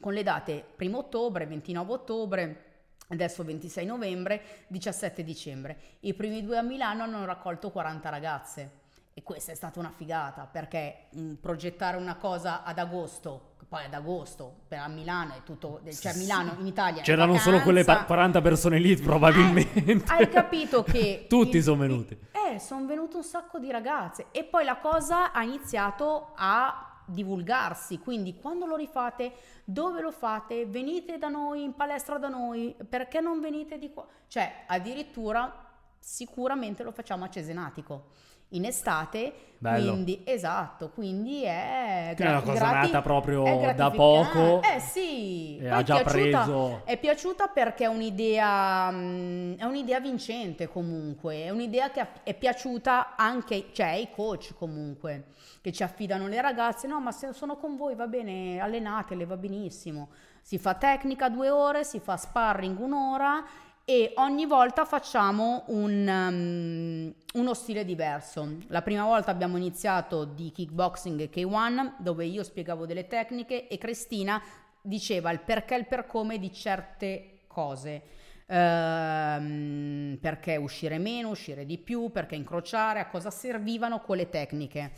con le date 1 ottobre, 29 ottobre, adesso 26 novembre, 17 dicembre. I primi due a Milano hanno raccolto 40 ragazze e questa è stata una figata perché mh, progettare una cosa ad agosto, poi ad agosto per a Milano è tutto, cioè a Milano in Italia C'erano solo quelle pa- vacanza. 40 persone lì, probabilmente. Eh, hai capito che Tutti sono venuti. Eh, sono venute un sacco di ragazze e poi la cosa ha iniziato a divulgarsi, quindi quando lo rifate, dove lo fate? Venite da noi in palestra da noi, perché non venite di qua? Cioè, addirittura sicuramente lo facciamo a Cesenatico. In estate, Bello. quindi esatto, quindi è, Che è una cosa grati- nata proprio da poco. Eh sì, ha già è piaciuta- preso. è piaciuta perché è un'idea, mm, è un'idea vincente comunque, è un'idea che è piaciuta anche cioè, ai coach comunque, che ci affidano le ragazze, no ma se sono con voi va bene, allenatele, va benissimo. Si fa tecnica due ore, si fa sparring un'ora e ogni volta facciamo un, um, uno stile diverso. La prima volta abbiamo iniziato di kickboxing e K1 dove io spiegavo delle tecniche e Cristina diceva il perché e il per come di certe cose. Ehm, perché uscire meno, uscire di più, perché incrociare, a cosa servivano quelle tecniche.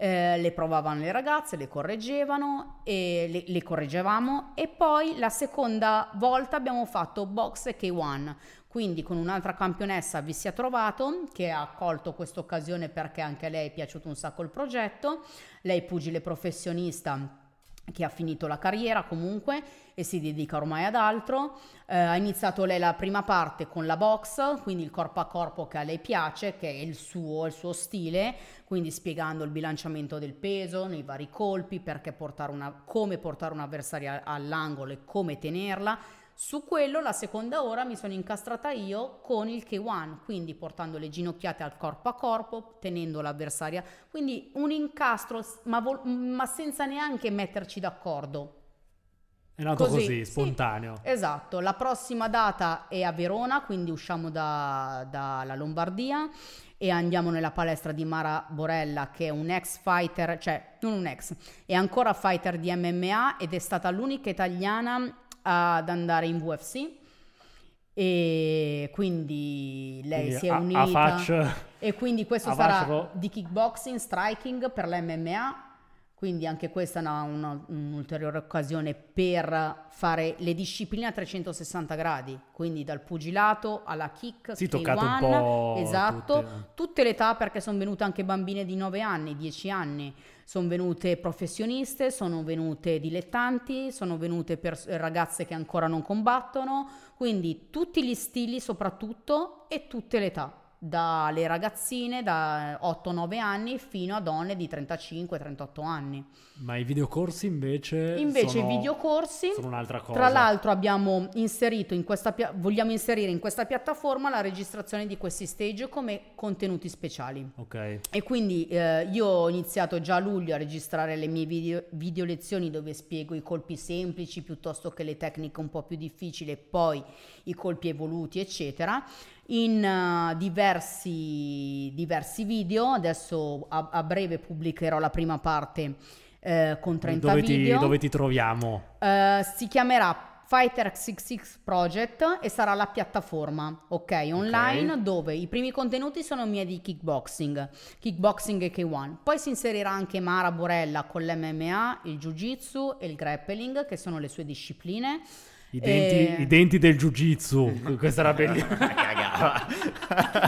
Eh, le provavano le ragazze, le correggevano e le, le correggevamo. E poi la seconda volta abbiamo fatto box e K1 quindi con un'altra campionessa vi si è trovato che ha colto questa occasione perché anche a lei è piaciuto un sacco il progetto. Lei pugile professionista che ha finito la carriera comunque e si dedica ormai ad altro. Eh, ha iniziato lei la prima parte con la box, quindi il corpo a corpo che a lei piace, che è il suo, il suo stile, quindi spiegando il bilanciamento del peso nei vari colpi, portare una, come portare un'avversaria all'angolo e come tenerla. Su quello la seconda ora mi sono incastrata io con il K1, quindi portando le ginocchiate al corpo a corpo, tenendo l'avversaria, quindi un incastro ma, vol- ma senza neanche metterci d'accordo. È nato Così, così, sì. spontaneo. Esatto, la prossima data è a Verona, quindi usciamo da- dalla Lombardia e andiamo nella palestra di Mara Borella che è un ex fighter, cioè non un ex, è ancora fighter di MMA ed è stata l'unica italiana ad andare in UFC e quindi lei Quindi si è a- unita A e quindi questo a sarà fascio. di kickboxing, striking per l'MMA, quindi anche questa è una- una- un'ulteriore occasione per fare le discipline a 360 gradi, quindi dal pugilato alla kick, Sì, toccate un K1, po' esatto, tutte. tutte le età perché sono venute anche bambine di 9 anni, 10 anni, sono venute professioniste, sono venute dilettanti, sono venute pers- ragazze che ancora non combattono, quindi tutti gli stili soprattutto e tutte le età. Dalle ragazzine da 8-9 anni fino a donne di 35-38 anni. Ma i videocorsi invece Invece sono, i videocorsi sono un'altra cosa. Tra l'altro abbiamo inserito in questa vogliamo inserire in questa piattaforma la registrazione di questi stage come contenuti speciali. Ok. E quindi eh, io ho iniziato già a luglio a registrare le mie video, video lezioni dove spiego i colpi semplici piuttosto che le tecniche un po' più difficili e poi i colpi evoluti, eccetera. In uh, diversi, diversi video, adesso a, a breve pubblicherò la prima parte eh, con 30 dove ti, video. dove ti troviamo? Eh, si chiamerà Fighter XX Project e sarà la piattaforma, ok, online Ok. dove i primi contenuti sono miei di kickboxing, kickboxing e K1. Poi si inserirà anche Mara Borella con l'MMA, il Jiu-Jitsu e il grappling, che sono le sue discipline. I denti, Eh. i denti del jiu-jitsu. Questa era bellissima.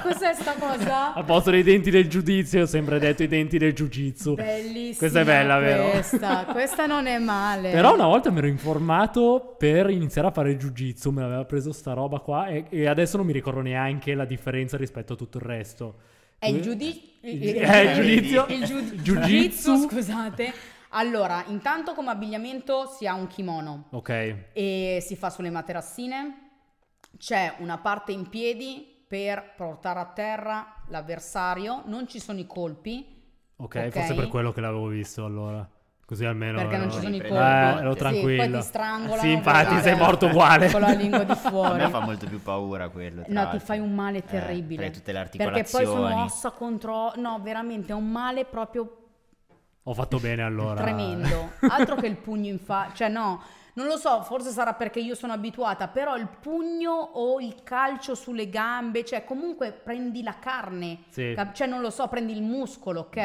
Cos'è sta cosa? Al posto dei denti del giudizio ho sempre detto i denti del jiu-jitsu. Bellissima. Questa è bella, vero? Questa, questa non è male. Però una volta mi ero informato per iniziare a fare jiu-jitsu, me l'aveva preso sta roba qua e, e adesso non mi ricordo neanche la differenza rispetto a tutto il resto. È il giudizio. Eh, il giudizio. Il giu- Jiu-jitsu. scusate. Allora, intanto come abbigliamento si ha un kimono Ok, e si fa sulle materassine. C'è una parte in piedi per portare a terra l'avversario. Non ci sono i colpi. ok, Ok. forse per quello che l'avevo visto allora. Così almeno... Perché non ero- ci sono i Eh, colpi. ero Sì, tranquillo. poi ti strangolano. Sì, infatti, guarda, sei morto uguale. Con la lingua di A fuori. me fa molto più paura quello. tra No, ti l'altro. fai un male Eh, terribile. perché tutte le perché poi articolazioni. sono ossa contro... No, veramente è un male proprio Ho fatto bene allora. tremendo. Altro che il pugno in faccia. Cioè no, non lo so, forse sarà perché io sono abituata, però il pugno o il calcio sulle gambe, cioè comunque prendi la carne. Sì. cap- cioè non lo so, prendi il muscolo, ok?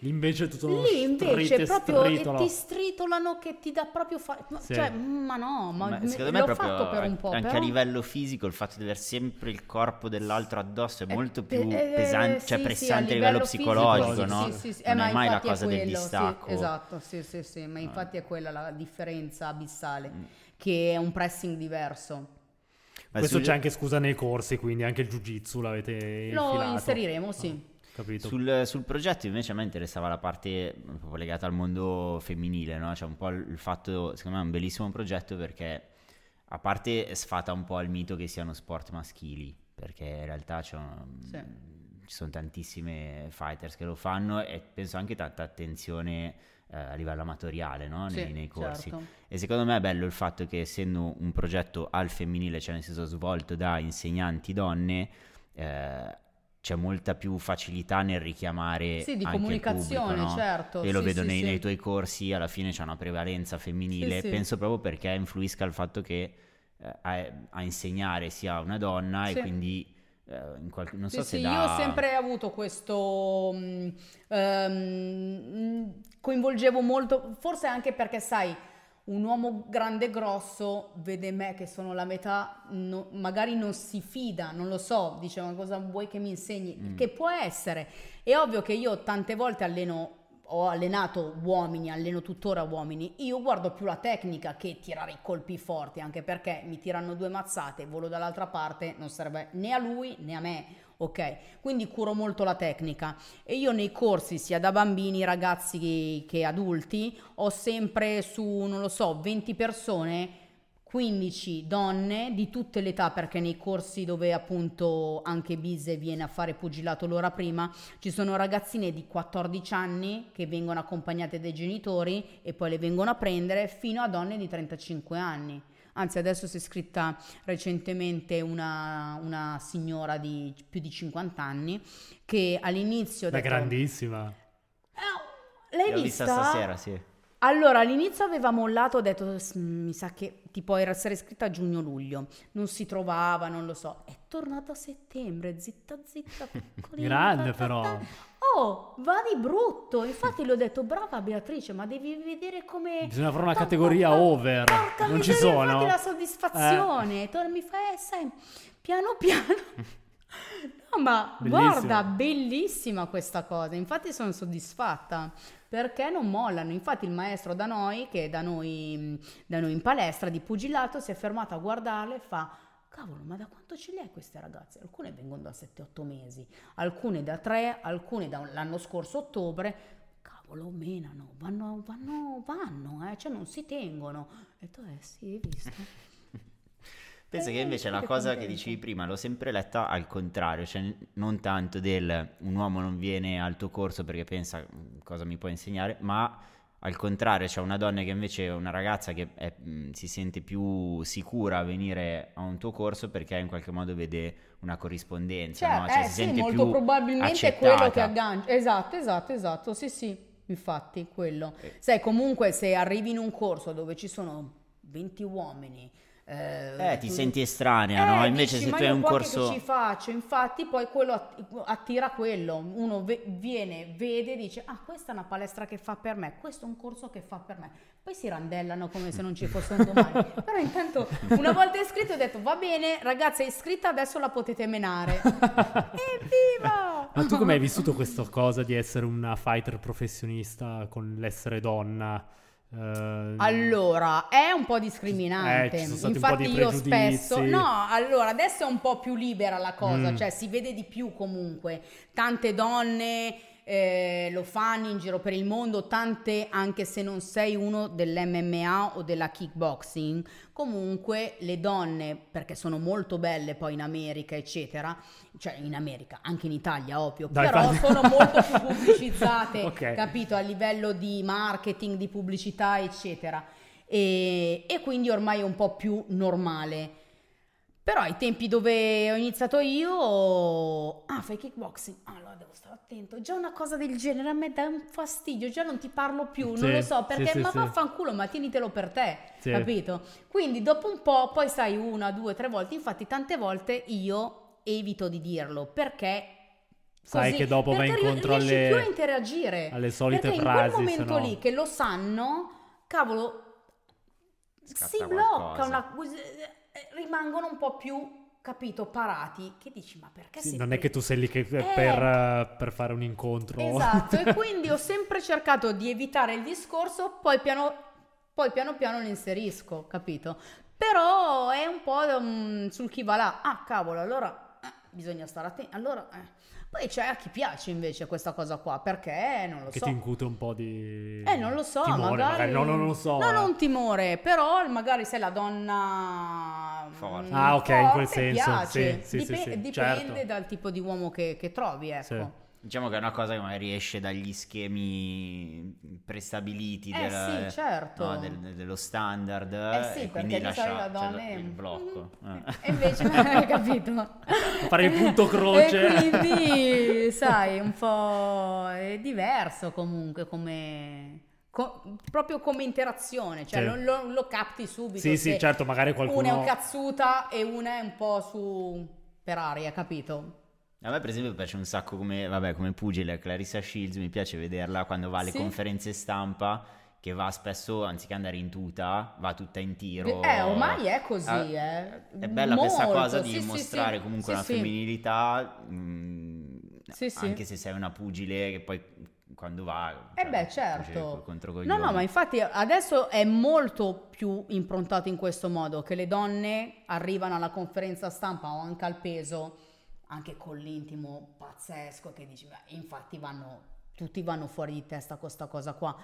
Lì invece tutto uno Lì invece proprio e stritolo. ti stritolano che ti dà proprio fa- ma- Sì. cioè ma no, ma, Ma secondo me l'ho proprio fatto per un po', anche però... a livello fisico il fatto di avere sempre il corpo dell'altro addosso è Eh, molto più eh, pesante, sì, cioè sì, pressante a livello, fisico, psicologico, sì, no? Sì, sì, sì. Eh, Non ma è mai la infatti è cosa del quello, sì, distacco. esatto, sì, sì, sì, ma infatti è quella la differenza abissale, Mm. che è un pressing diverso. Ma Questo sul- c'è anche scusa nei corsi, quindi anche il jiu-jitsu l'avete Lo infilato. inseriremo, sì. Ah, capito. Sul, sul progetto invece a me interessava la parte proprio legata al mondo femminile, no? Cioè un po' il il fatto, secondo me è un bellissimo progetto perché a parte sfata un po' il mito che siano sport maschili, perché in realtà c'è un- Sì. ci sono tantissime fighters che lo fanno e penso anche tanta attenzione eh, a livello amatoriale no? nei, Sì, nei corsi. certo. E secondo me è bello il fatto che essendo un progetto al femminile, cioè nel senso svolto da insegnanti donne, eh, c'è molta più facilità nel richiamare Sì, di comunicazione, pubblico, no? certo. Io lo sì, vedo sì, nei, nei tuoi corsi, alla fine c'è una prevalenza femminile, penso proprio perché influisca il fatto che eh, a, a insegnare sia una donna e quindi in qualche, non so Sì, se sì, dà... io ho sempre avuto questo... ehm, coinvolgevo molto, forse anche perché, sai, un uomo grande e grosso vede me che sono la metà, no- magari non si fida, non lo so, dice ma cosa vuoi che mi insegni? Mm. Che può essere. È ovvio che io tante volte alleno, ho allenato uomini, alleno tuttora uomini, io guardo più la tecnica che tirare i colpi forti, anche perché mi tirano due mazzate, volo dall'altra parte, non serve né a lui né a me. Ok, quindi curo molto la tecnica e io nei corsi sia da bambini, ragazzi che, adulti ho sempre su, non lo so, 20 persone 15 donne di tutte le età, perché nei corsi dove appunto anche Bise viene a fare pugilato l'ora prima, ci sono ragazzine di 14 anni che vengono accompagnate dai genitori e poi le vengono a prendere fino a donne di 35 anni. Anzi, adesso si è iscritta recentemente una, una signora di più di 50 anni che all'inizio... detto- grandissima. Eh, L'hai L'ho vista? vista stasera, sì. Allora, all'inizio aveva mollato, ho detto, "S- mi sa che tipo era essere iscritta a giugno-luglio, non si trovava, non lo so. È tornata a settembre, zitta zitta, piccolina. Grande ta, ta, però. ta. Oh, va di brutto. Infatti le ho detto, brava Beatrice, ma devi vedere come... Bisogna fare una categoria over. Porca Non ci sono? Infatti la soddisfazione. Torna, mi fa, eh, sai, piano piano... No, ma Bellissimo. guarda, bellissima questa cosa. Infatti sono soddisfatta perché non mollano. Infatti il maestro da noi, che è da noi, da noi in palestra di pugilato, si è fermato a guardarle e fa cavolo, ma da quanto ce li hai queste ragazze? Alcune vengono da 7-8 mesi, alcune da 3, alcune dall'anno scorso ottobre. Cavolo, menano, vanno, vanno, vanno, eh, cioè non si tengono. E tu, eh sì, hai visto. Penso che invece la cosa che contenti. dicevi prima l'ho sempre letta al contrario, cioè non tanto del un uomo non viene al tuo corso perché pensa "Mm, cosa mi può insegnare, ma al contrario, c'è una donna che invece è una ragazza che è, mh, si sente più sicura a venire a un tuo corso perché in qualche modo vede una corrispondenza, Cioè, no? Cioè, eh si sì, sente molto più probabilmente è quello che accettata. aggancia. Esatto, esatto, esatto, sì, sì, infatti, quello. Eh. Sai, comunque se arrivi in un corso dove ci sono 20 uomini... Eh, Eh, ti tu- senti estranea, Eh, no? Invece dici, se "Ma tu hai io un qua che corso... ci faccio? Infatti poi quello att- attira quello. Uno ve- viene, vede e dice, ah questa è una palestra che fa per me, questo è un corso che fa per me. Poi si randellano come se non ci fosse un domani. Però intanto una volta iscritto ho detto, va bene ragazza è iscritta, adesso la potete menare. Evviva! Ma tu come hai vissuto questa cosa di essere una fighter professionista con l'essere donna? Eh, Allora, è un po' discriminante. Eh, po' Infatti di io spesso No, allora adesso è un po' più libera la cosa, Mm. cioè si vede di più comunque. Tante donne eh, lo fanno in giro per il mondo, tante anche se non sei uno dell'MMA o della kickboxing, comunque le donne, perché sono molto belle poi in America, eccetera, cioè in America, anche in Italia, ovvio, Dai, però fai- sono molto più pubblicizzate, Ok. capito, a livello di marketing, di pubblicità, eccetera. E, e quindi ormai è un po' più normale. Però ai tempi dove ho iniziato io, ah, fai kickboxing, ah, allora devo stare attento. Già una cosa del genere a me dà un fastidio, già non ti parlo più, Sì, non lo so, perché sì, ma sì. vaffanculo, ma tienitelo per te, Sì. capito? Quindi dopo un po', poi sai una, due, tre volte, infatti tante volte io evito di dirlo, perché Sai così, che dopo vai perché incontro alle- più a interagire. alle solite perché frasi, in quel momento no- lì che lo sanno, cavolo, Scatta si qualcosa. blocca, una, eh, rimangono un po' più, capito, parati. Che dici, ma perché sì, non è che tu sei lì che- Eh. per, eh, per fare un incontro. Esatto, e quindi ho sempre cercato di evitare il discorso, poi piano, poi piano piano lo inserisco, capito? Però è un po' mm, sul chi va là. Ah, cavolo, allora eh, bisogna stare attenti. Allora, eh. Poi c'è a chi piace invece questa cosa qua, perché non lo che so. ti incute un po' di... Eh, non lo so, timore, magari... No, no, non lo so. No, eh. non timore, però magari sei la donna... Forte. mm, Ah, ok, in quel forte, senso, piace. sì, sì, sì, sì, dipende certo. dal tipo di uomo che, che trovi, ecco. Sì. Diciamo che è una cosa che magari esce dagli schemi prestabiliti Eh del- sì, certo. no, del- dello standard Eh sì, e quindi perché di solito lascia la c'è donna è- il blocco. Mm. Eh. E invece, hai capito? Fare il punto croce. E quindi, sai, un po' è diverso comunque come... co- proprio come interazione, cioè Sì. lo, lo- lo capti subito. Sì, sì, certo, magari qualcuno... Una è un cazzuta e una è un po' su per aria, capito? A me per esempio piace un sacco come, vabbè, come pugile, Clarissa Shields, mi piace vederla quando va alle Sì. conferenze stampa, che va spesso, anziché andare in tuta, va tutta in tiro. Eh, ormai è così, Ah, eh. È bella questa Molto, cosa di sì, mostrare sì. comunque una femminilità, mm, Sì, sì. anche se sei una pugile che poi quando va... Eh cioè, beh, pugile certo. No, no, ma infatti adesso è molto più improntato in questo modo, che le donne arrivano alla conferenza stampa o anche al peso, anche con l'intimo pazzesco, che dici, beh, infatti vanno, tutti vanno fuori di testa con questa cosa qua.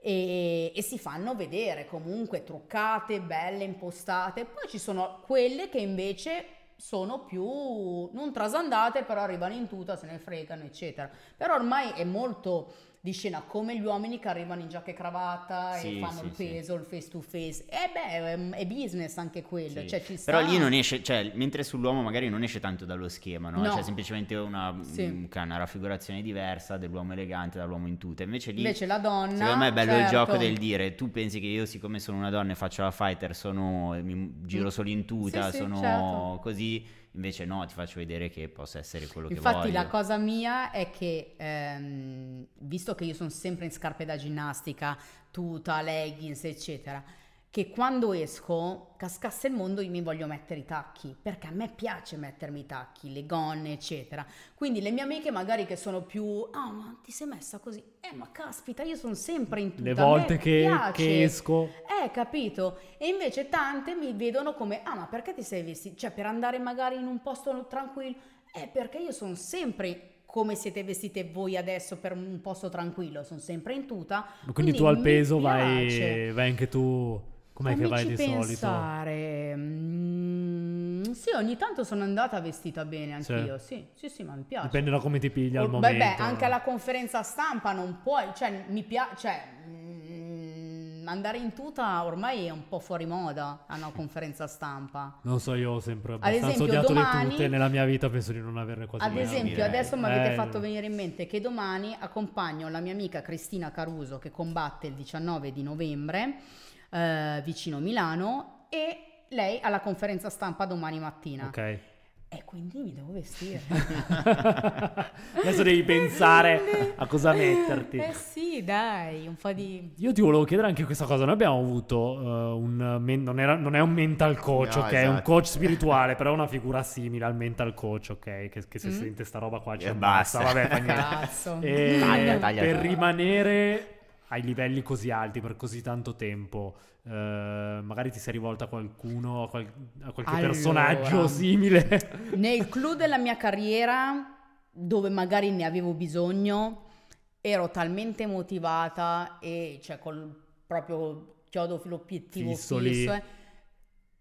E, e si fanno vedere comunque truccate, belle, impostate. Poi ci sono quelle che invece sono più non trasandate, però arrivano in tuta, se ne fregano, eccetera. Però ormai è molto di scena come gli uomini che arrivano in giacca e cravatta Sì, e fanno sì, il sì. peso, il face to face. E beh, è, è business anche quello, Sì. cioè ci sta. Però lì non esce, cioè, mentre sull'uomo magari non esce tanto dallo schema, no? No. C'è semplicemente una, Sì. un- che ha una raffigurazione diversa dell'uomo elegante dall'uomo in tuta. Invece lì, Invece la donna, secondo me è bello il certo. gioco del dire, tu pensi che io siccome sono una donna e faccio la fighter, sono, mi giro solo in tuta, Sì, sì, sono certo. così, invece no, ti faccio vedere che posso essere quello che Infatti voglio. la cosa mia è che, ehm, visto che io sono sempre in scarpe da ginnastica, tuta, leggings, eccetera, che quando esco, cascasse il mondo, io mi voglio mettere i tacchi, perché a me piace mettermi i tacchi, le gonne, eccetera. Quindi le mie amiche magari che sono più, ah, ma ti sei messa così? Eh, ma caspita, io sono sempre in tuta. Le volte che, che esco... Eh, capito? E invece tante mi vedono come, ah, ma perché ti sei vestita? Cioè, per andare magari in un posto tranquillo? Eh, perché io sono sempre come siete vestite voi adesso per un posto tranquillo, sono sempre in tuta. Quindi, tu al peso vai, vai anche tu... Com'è che vai di solito? pensare. Mm, sì, ogni tanto sono andata vestita bene anch'io. Sì, sì, sì, ma mi piace. Dipende da come ti piglia al momento. Vabbè, anche alla conferenza stampa non puoi, cioè mi piace, cioè mm, andare in tuta ormai è un po' fuori moda a una conferenza stampa. Non so, io ho sempre Ad abbastanza esempio, odiato domani- le tute. Nella mia vita penso di non averne quasi Ad esempio, adesso mi avete Eh, fatto venire in mente che domani accompagno la mia amica Cristina Caruso che combatte il 19 di novembre eh, vicino Milano e lei alla conferenza stampa domani mattina. Ok. E quindi mi devo vestire. Adesso devi pensare a cosa metterti. Eh sì, dai, un po' di... Io ti volevo chiedere anche questa cosa. Noi abbiamo avuto eh, un. men- non, era- non è un mental coach, No, ok? È un esatto. coach spirituale, però è una figura simile al mental coach, ok? Che, che se Mm. sente sta roba qua ci E ammazza. basta. Vabbè, fa niente. Cazzo. E Taglia, taglia, per taglia. rimanere ai livelli così alti per così tanto tempo, eh, magari ti sei rivolta a qualcuno, a, qual- a qualche Allora. personaggio simile. Nel clou della mia carriera, dove magari ne avevo bisogno, ero talmente motivata e cioè col proprio chiodo l'obiettivo Fisso fisso, eh,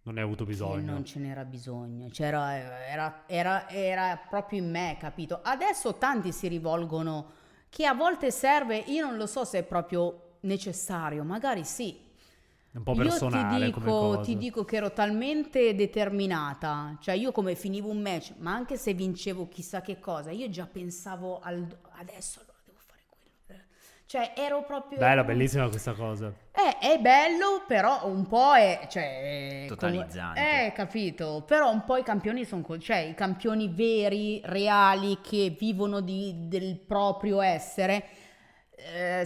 non ne hai avuto bisogno. non ce n'era bisogno, c'era, era, era- era proprio in me, capito? Adesso tanti si rivolgono che a volte serve, io non lo so se è proprio necessario, magari sì, un po' io personale ti come dico, ti dico che ero talmente determinata, cioè io come finivo un match, ma anche se vincevo chissà che cosa, io già pensavo al adesso allora devo fare quello. Cioè ero proprio... Bella, bellissima questa cosa. Eh, è bello, però un po' è... Cioè, è Totalizzante. come- Eh, capito. Però un po' i campioni sono... Cioè, i campioni veri, reali, che vivono di- del proprio essere...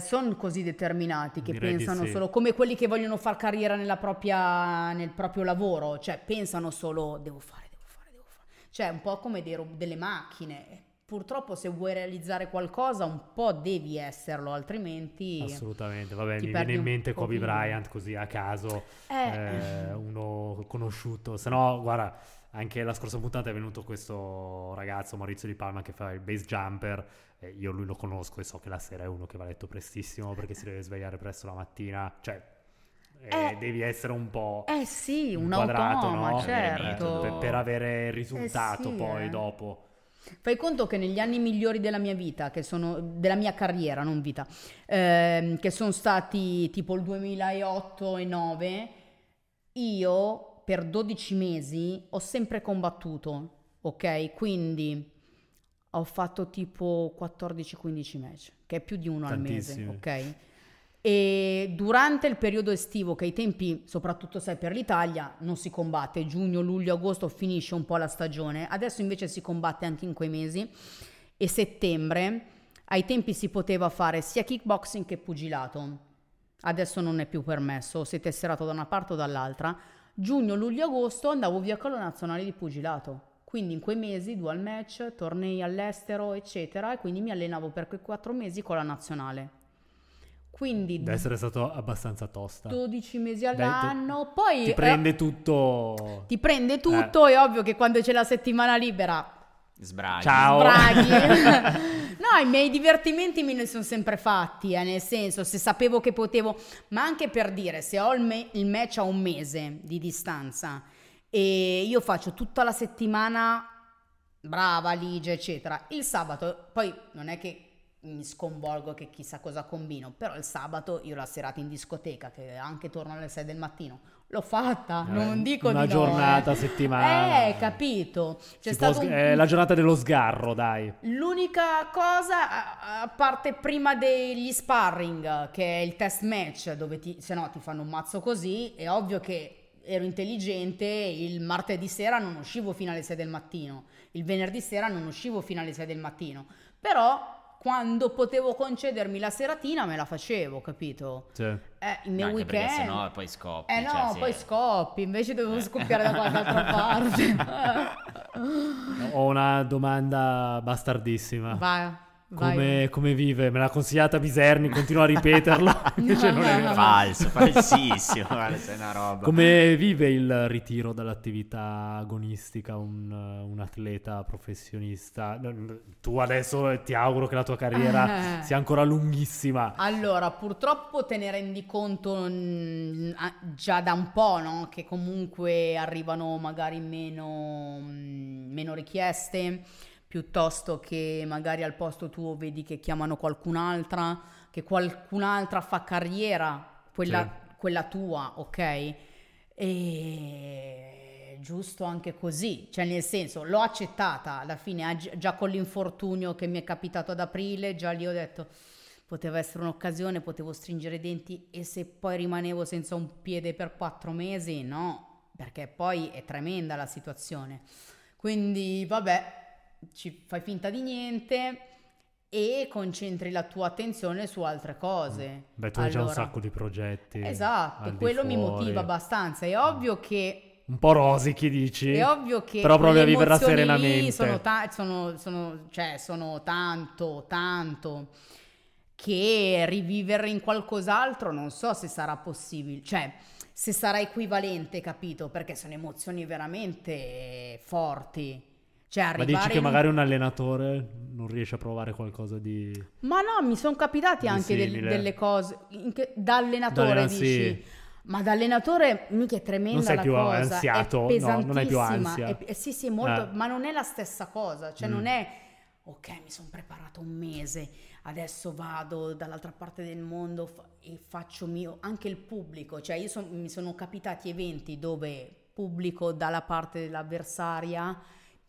sono così determinati che Direi di pensano sì. solo come quelli che vogliono fare carriera nella propria, nel proprio lavoro, cioè pensano solo devo fare, devo fare, devo fare. Cioè un po' come dei delle macchine. Purtroppo se vuoi realizzare qualcosa un po' devi esserlo, altrimenti... Assolutamente, vabbè, mi viene in mente Kobe. Bryant così a caso, Eh. eh, uno conosciuto. Se no, guarda, anche la scorsa puntata è venuto questo ragazzo Maurizio Di Palma che fa il base jumper. e io lui lo conosco e so che la sera è uno che va a letto prestissimo perché si deve svegliare presto la mattina. Cioè, eh, Eh. devi essere un po' Eh sì, un inquadrato, automa, no? certo. Per, per avere il risultato sì, poi eh. dopo. Fai conto che negli anni migliori della mia vita, che sono della mia carriera, non vita, ehm, che sono stati tipo il 2008 e 2009, io per 12 mesi ho sempre combattuto, ok? Quindi ho fatto tipo 14-15 match, che è più di uno al mese, ok? E durante il periodo estivo, che ai tempi, soprattutto sai per l'Italia, non si combatte, giugno, luglio, agosto finisce un po' la stagione, adesso invece si combatte anche in quei mesi, e settembre, ai tempi si poteva fare sia kickboxing che pugilato, adesso non è più permesso, sei tesserato da una parte o dall'altra, giugno, luglio, agosto andavo via con la nazionale di pugilato. Quindi in quei mesi, dual match, tornei all'estero, eccetera, e quindi mi allenavo per quei quattro mesi con la nazionale. Quindi Deve essere stato abbastanza tosta. 12 mesi Dai, all'anno, poi Ti eh, prende tutto. ti prende tutto, è ovvio che quando c'è la settimana libera Sbraghi. Ciao. sbraghi. no, i miei divertimenti me ne sono sempre fatti, eh, nel senso, se sapevo che potevo, ma anche per dire, se ho il, me- il match a un mese di distanza e io faccio tutta la settimana brava, ligia, eccetera, il sabato, poi non è che mi sconvolgo che chissà cosa combino, però il sabato io la serata in discoteca, che anche torno alle 6 del mattino, l'ho fatta, Eh, non dico una di no. giornata a eh. settimana. Eh, capito. Può un- è la giornata dello sgarro, dai. L'unica cosa, a- a parte prima degli sparring, che è il test match, dove ti, se no ti fanno un mazzo così, è ovvio che ero intelligente, il martedì sera non uscivo fino alle 6 del mattino, il venerdì sera non uscivo fino alle 6 del mattino, però quando potevo concedermi la seratina me la facevo, capito? Sì. Eh, i miei No, anche perché weekend... sennò poi scoppi. Eh no, cioè, sì. poi scoppi, invece dovevo scoppiare da qualche altra parte. Ho una domanda bastardissima. vai. Come, come vive? Me l'ha consigliata Biserni, continuo a ripeterlo. invece non è vero. Falso, falsissimo, guarda, sei una roba. Come vive il ritiro dall'attività agonistica un, un atleta professionista? Tu adesso ti auguro che la tua carriera Eh. sia ancora lunghissima. Allora, purtroppo te ne rendi conto ah, già da un po', no? Che comunque arrivano magari meno, mm, meno richieste, piuttosto che magari al posto tuo vedi che chiamano qualcun'altra, che qualcun'altra fa carriera, quella, quella tua, ok? E giusto anche così, cioè nel senso l'ho accettata alla fine, ah, gi- già con l'infortunio che mi è capitato ad aprile, già lì ho detto poteva essere un'occasione, potevo stringere i denti e se poi rimanevo senza un piede per quattro mesi, no, perché poi è tremenda la situazione. Quindi vabbè, ci fai finta di niente e concentri la tua attenzione su altre cose. Beh, tu hai già un Allora- sacco di progetti. Esatto, quello mi motiva abbastanza. È ovvio che Un po' rosichi, dici? è ovvio che Però provi a viverla serenamente. Sono, ta- sono, sono- cioè, sono tanto, tanto che rivivere in qualcos'altro non so se sarà possibile, cioè se sarà equivalente, capito? Perché sono emozioni veramente forti. Cioè, Ma dici che in magari un allenatore non riesce a provare qualcosa di... Ma no, mi sono capitati anche del- delle cose che- da allenatore, Da dici. sì. Ma da allenatore mica è tremenda Non sei la più cosa, ansiato, è no, non hai più ansia. è- sì, sì, molto, Eh. ma non è la stessa cosa, cioè Mm. non è ok, mi sono preparato un mese, adesso vado dall'altra parte del mondo fa- e faccio mio anche il pubblico, cioè io son- mi sono capitati eventi dove pubblico dalla parte dell'avversaria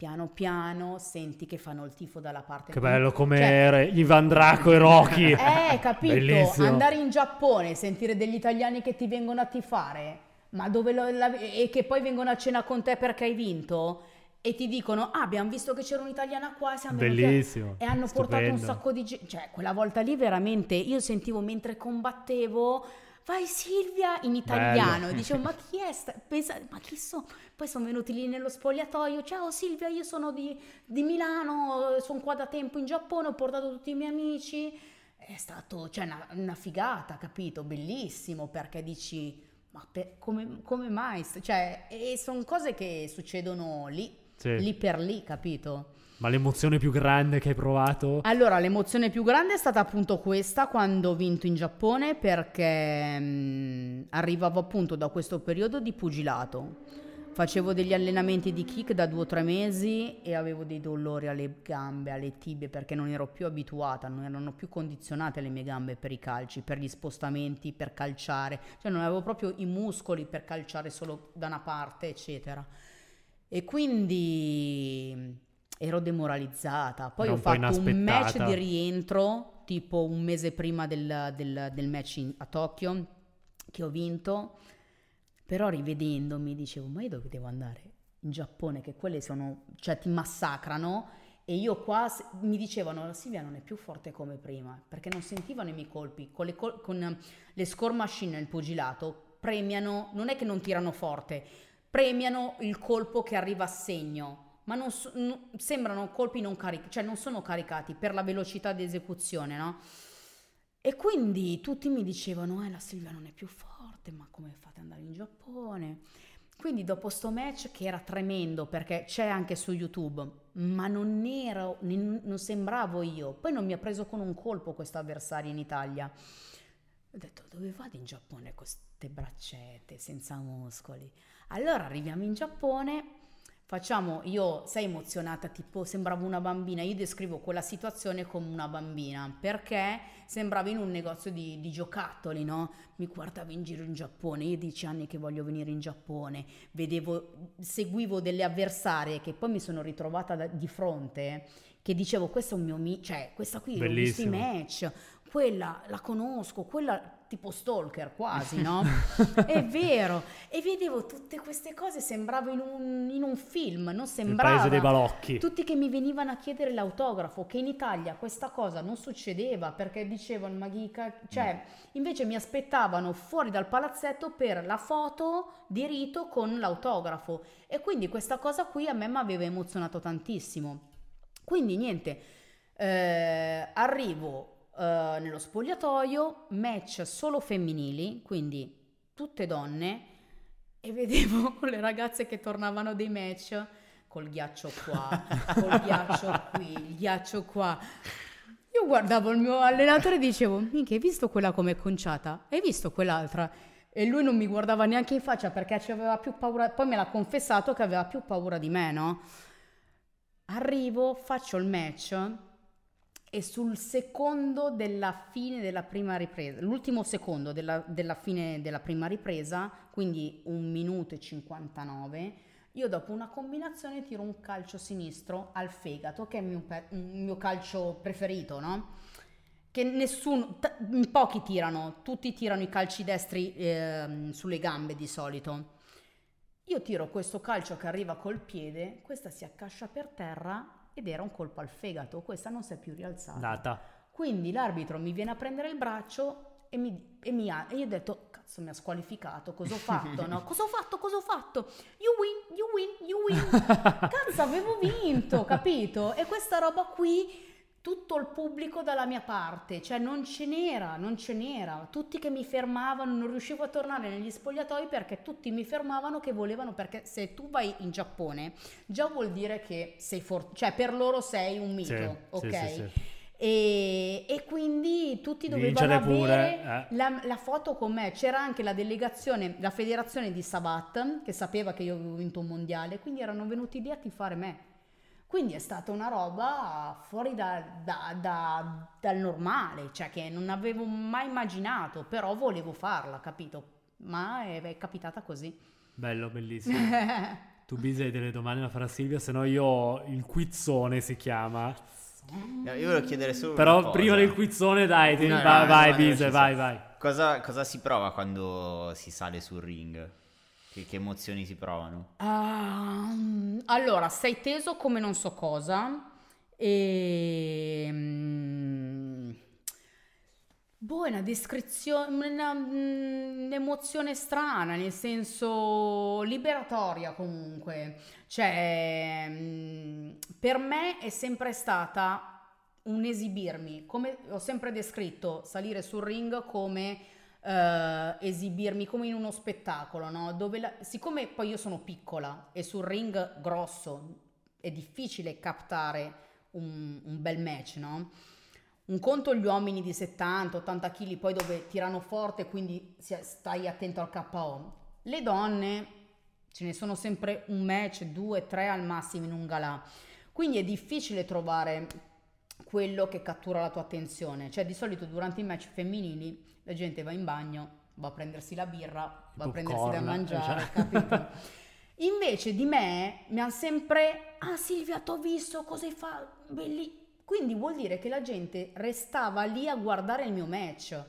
piano piano senti che fanno il tifo dalla parte Che bello come Cioè, Ivan Draco e Rocky. eh, capito? Bellissimo. Andare in Giappone, sentire degli italiani che ti vengono a tifare, ma dove lo- la- e che poi vengono a cena con te perché hai vinto e ti dicono: Ah, abbiamo visto che c'era un'italiana qua, siamo venuti a-" Bellissimo. E hanno portato un stupendo. sacco di gente. Cioè, quella volta lì veramente io sentivo mentre combattevo. Vai Silvia in italiano Bello. dicevo ma chi è sta- pensa- ma chi sono poi sono venuti lì nello spogliatoio ciao Silvia io sono di, di Milano sono qua da tempo in Giappone ho portato tutti i miei amici è stato cioè, una, una figata, capito? Bellissimo perché dici, ma per- come, come mai? Cioè, e sono cose che succedono lì, Sì. lì per lì, capito? Ma l'emozione più grande che hai provato? Allora, l'emozione più grande è stata appunto questa quando ho vinto in Giappone perché mh, arrivavo appunto da questo periodo di pugilato. Facevo degli allenamenti di kick da due o tre mesi e avevo dei dolori alle gambe, alle tibie perché non ero più abituata, non erano più condizionate le mie gambe per i calci, per gli spostamenti, per calciare, cioè non avevo proprio i muscoli per calciare solo da una parte, eccetera. E quindi ero demoralizzata. Poi Era ho fatto un match inaspettata. di rientro, tipo un mese prima del, del- del match in- a Tokyo, che ho vinto. Però rivedendomi dicevo, ma io dove devo andare? In Giappone, che quelle sono, cioè ti massacrano. E io qua mi dicevano, la Silvia non è più forte come prima, perché non sentivano i miei colpi. Con le, col- con, le score machine nel pugilato premiano, non è che non tirano forte, premiano il colpo che arriva a segno, ma non so- no- sembrano colpi non caricati, cioè non sono caricati per la velocità di esecuzione, no? E quindi tutti mi dicevano, eh la Silvia non è più forte, ma come fate ad andare in Giappone? Quindi dopo sto match che era tremendo perché c'è anche su YouTube, ma non ero, non sembravo io. Poi non mi ha preso con un colpo questo avversario in Italia. Ho detto, dove vado in Giappone con queste braccette senza muscoli? Allora arriviamo in Giappone, facciamo, io sei emozionata, tipo sembravo una bambina, io descrivo quella situazione come una bambina, perché sembrava in un negozio di, di giocattoli, no? Mi guardavo in giro in Giappone, io dieci anni che voglio venire in Giappone, vedevo, seguivo delle avversarie che poi mi sono ritrovata da- di fronte, che dicevo questo è un mio amico, cioè questa qui l'ho visto i Bellissimo. match, quella la conosco, quella tipo stalker quasi, no? È vero. E vedevo tutte queste cose, sembravo in un, in un film, non Il sembrava. paese dei balocchi. Tutti che mi venivano a chiedere l'autografo, che in Italia questa cosa non succedeva perché dicevano, ma chi ca-" cioè, invece mi aspettavano fuori dal palazzetto per la foto di rito con l'autografo. E quindi questa cosa qui a me mi aveva emozionato tantissimo. Quindi niente, eh, arrivo eh, nello spogliatoio, match solo femminili, quindi tutte donne, e vedevo le ragazze che tornavano dei match col ghiaccio qua, col ghiaccio qui, il ghiaccio qua. Io guardavo il mio allenatore e dicevo, minchia, hai visto quella come conciata? Hai visto quell'altra? E lui non mi guardava neanche in faccia perché aveva più paura, poi me l'ha confessato che aveva più paura di me, no? Arrivo, faccio il match e sul secondo della fine della prima ripresa, l'ultimo secondo della, della fine della prima ripresa, quindi un minuto e 59, io dopo una combinazione tiro un calcio sinistro al fegato, che è il mio, il mio calcio preferito, no? Che nessuno, t- pochi tirano, tutti tirano i calci destri ehm, sulle gambe di solito. Io tiro questo calcio che arriva col piede, questa si accascia per terra ed era un colpo al fegato, questa non si è più rialzata. Data. Quindi l'arbitro mi viene a prendere il braccio e mi, e mi ha, e io ho detto, cazzo mi ha squalificato, cosa ho fatto? No? Cosa ho fatto? Cosa ho fatto? You win, you win, you win. Cazzo avevo vinto, capito? E questa roba qui, tutto il pubblico dalla mia parte, cioè non ce n'era, non ce n'era. Tutti che mi fermavano, non riuscivo a tornare negli spogliatoi perché tutti mi fermavano che volevano, perché se tu vai in Giappone già vuol dire che sei forte, cioè per loro sei un mito, Sì, ok? sì, sì. E, e quindi tutti dovevano Vincere avere pure, eh. la, la foto con me. C'era anche la delegazione, la federazione di Sabat che sapeva che io avevo vinto un mondiale, quindi erano venuti lì a tifare me. Quindi è stata una roba fuori da- da- da- dal normale, cioè che non avevo mai immaginato, però volevo farla, capito? Ma è, è capitata così. Bello, bellissimo. tu Bise hai delle domande da fare a Silvia, se no io il quizzone si chiama. No, io volevo chiedere solo una Però cosa. prima del quizzone dai, ti- No, no, vai, no, vai no, Bise, ci vai, vai. Cosa, cosa si prova quando si sale sul ring? Che, che emozioni si provano? Ah, allora, sei teso come non so cosa e... mm, Boh, è una descrizione, una, mm, un'emozione strana, nel senso liberatoria comunque. Cioè, mm, per me è sempre stata un esibirmi, come ho sempre descritto salire sul ring come eh, esibirmi come in uno spettacolo, no? Dove la- siccome poi io sono piccola e sul ring grosso è difficile captare un, un bel match, no? Un conto gli uomini di 70-80 kg, poi dove tirano forte, quindi stai attento al KO. Le donne ce ne sono sempre un match, due, tre al massimo in un galà. Quindi è difficile trovare quello che cattura la tua attenzione. Cioè, di solito durante i match femminili la gente va in bagno, va a prendersi la birra, va a prendersi da mangiare, cioè. capito? Invece di me mi hanno sempre, ah Silvia, ti ho visto, cosa hai fatto? Belli. Quindi vuol dire che la gente restava lì a guardare il mio match.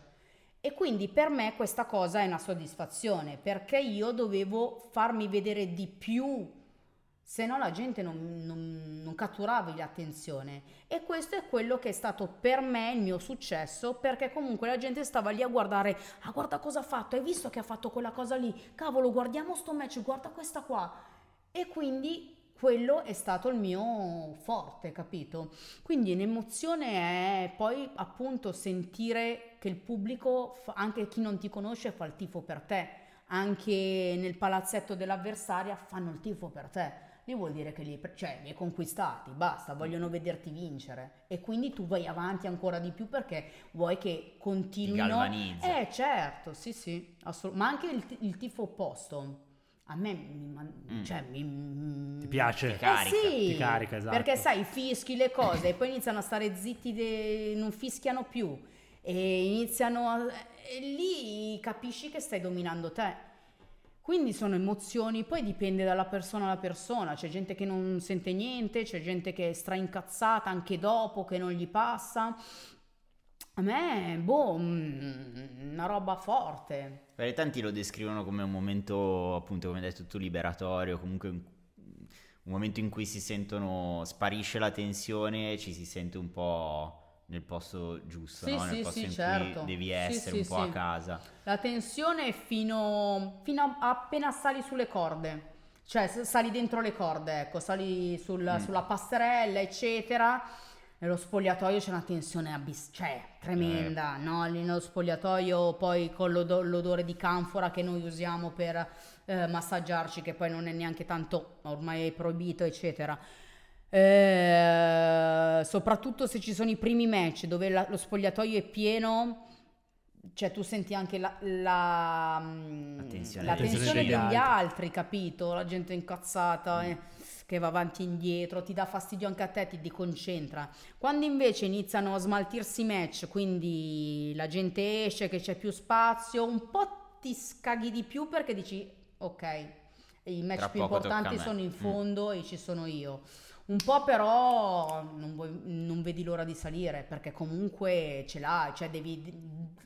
E quindi per me questa cosa è una soddisfazione, perché io dovevo farmi vedere di più, se no la gente non, non, non catturava l'attenzione. E questo è quello che è stato per me il mio successo, perché comunque la gente stava lì a guardare, ah guarda cosa ha fatto, hai visto che ha fatto quella cosa lì, cavolo guardiamo sto match, guarda questa qua. E quindi quello è stato il mio forte, capito? Quindi l'emozione è poi appunto sentire che il pubblico, anche chi non ti conosce, fa il tifo per te. Anche nel palazzetto dell'avversaria fanno il tifo per te. Lì vuol dire che li, cioè, li hai conquistati, basta, vogliono vederti vincere. E quindi tu vai avanti ancora di più perché vuoi che continuino. galvanizza. Eh certo, sì sì, assolut- ma anche il, il tifo opposto. A me mi, Mm. cioè, mi, Ti piace? Ti carica, eh sì, ti carica, esatto. Perché sai, fischi le cose e poi iniziano a stare zitti, de- non fischiano più e iniziano a... e lì capisci che stai dominando te. Quindi sono emozioni, poi dipende dalla persona alla persona, c'è gente che non sente niente, c'è gente che è straincazzata anche dopo, che non gli passa. A me, boh, mm, una roba forte. Perché tanti lo descrivono come un momento, appunto, come hai detto tu, liberatorio, comunque un, un momento in cui si sentono, sparisce la tensione, ci si sente un po' nel posto giusto, Sì, no? nel sì, posto sì, in certo. cui devi essere un po' a casa. La tensione è fino, fino a appena sali sulle corde, cioè sali dentro le corde, ecco, sali sul- Mm. sulla passerella, eccetera. Nello spogliatoio c'è una tensione abiss- cioè, tremenda, no? Lì nello spogliatoio poi con l'odo- l'odore di canfora che noi usiamo per eh, massaggiarci, che poi non è neanche tanto, ormai è proibito, eccetera. Eh, soprattutto se ci sono i primi match dove la- lo spogliatoio è pieno, cioè tu senti anche la, la, mm, La tensione la degli tensione altri. degli altri, capito? La gente incazzata eh, che va avanti e indietro, ti dà fastidio anche a te, ti deconcentra. Quando invece iniziano a smaltirsi i match, quindi la gente esce, che c'è più spazio, un po' ti scaghi di più perché dici ok, i match Tra più importanti sono in Mm. fondo e ci sono io. Un po' però non, vuoi- non vedi l'ora di salire perché comunque ce l'hai, cioè devi,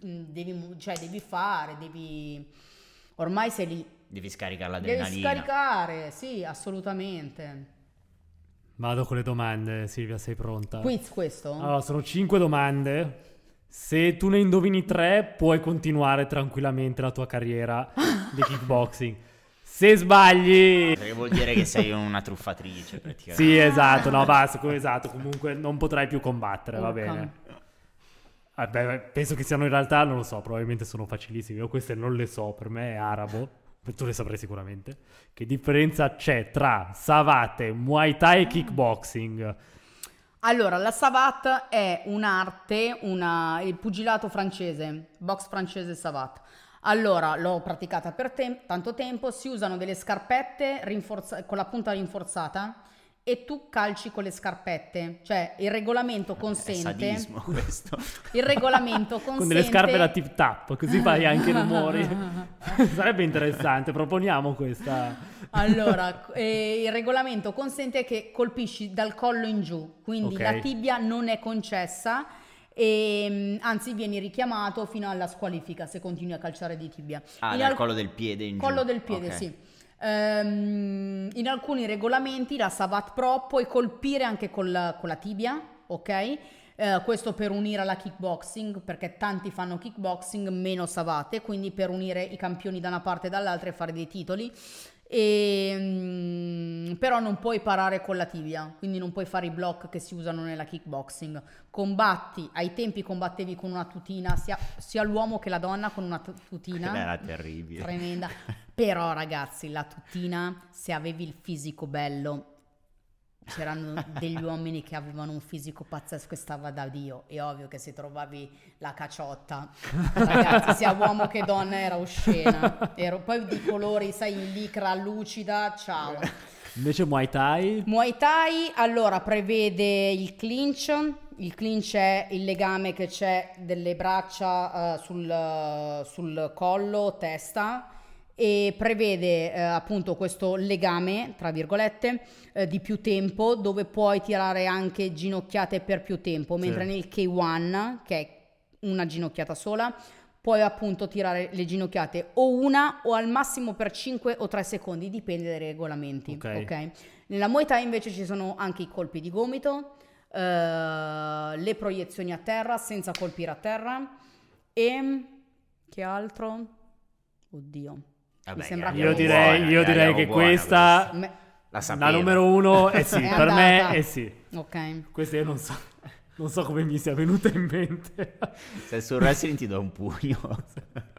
devi, cioè devi fare, devi... Ormai sei lì, Devi scaricare devi l'adrenalina. scaricare, sì, assolutamente. Vado con le domande, Silvia, sei pronta? Quiz questo? Allora, sono cinque domande. Se tu ne indovini tre, puoi continuare tranquillamente la tua carriera di kickboxing. Se sbagli... Perché vuol dire che sei una truffatrice, praticamente. Sì, esatto, no, basta, esatto, comunque non potrai più combattere, va bene. Vabbè, penso che siano in realtà, non lo so, probabilmente sono facilissime. Io queste non le so, per me è arabo, tu le saprai sicuramente. Che differenza c'è tra savate, muay thai e kickboxing? Allora, la savate è un'arte, una, il pugilato francese, box francese savate. Allora, l'ho praticata per tem- tanto tempo, si usano delle scarpette rinforza- con la punta rinforzata e tu calci con le scarpette, cioè il regolamento È consente... sadismo questo. Il regolamento consente... Con delle scarpe da tip tap, così fai anche i rumori. Sarebbe interessante, proponiamo questa. Allora, eh, il regolamento consente che colpisci dal collo in giù, quindi Ok. la tibia non è concessa e mm, anzi vieni richiamato fino alla squalifica se continui a calciare di tibia. Ah, In dal al- collo del piede in giù. collo del piede, Ok. sì. Ehm, in alcuni regolamenti la Savat Pro puoi colpire anche col- con la tibia, ok? Eh, questo per unire alla kickboxing, perché tanti fanno kickboxing meno savate, quindi per unire i campioni da una parte e dall'altra e fare dei titoli. E, mm, però non puoi parare con la tibia, quindi non puoi fare i block che si usano nella kickboxing. Combatti, ai tempi combattevi con una tutina, sia, sia l'uomo che la donna con una tu- tutina. Era terribile. Tremenda. Però ragazzi, la tutina, se avevi il fisico bello, c'erano degli uomini che avevano un fisico pazzesco e stava da Dio. È ovvio che se trovavi la caciotta, ragazzi, sia uomo che donna era oscena. Ero poi di colori, sai, in licra lucida, ciao. Invece muay thai? Muay Thai allora prevede il clinch, il clinch è il legame che c'è delle braccia eh, sul, sul collo, testa e prevede eh, appunto questo legame, tra virgolette, eh, di più tempo dove puoi tirare anche ginocchiate per più tempo, Sì. mentre nel K1 che è una ginocchiata sola puoi appunto tirare le ginocchiate o una o al massimo per 5 o 3 secondi, dipende dai regolamenti. Ok. ok? Nella Muay Thai invece ci sono anche i colpi di gomito, eh, le proiezioni a terra senza colpire a terra e che altro? Oddio. Vabbè, sembra andiamo Io direi, buona, io direi che buona, questa, Me- La la numero uno, è sì, È per me andata. è sì. ok. Questa io non so, non so come mi sia venuta in mente. Se sul wrestling ti do un pugno.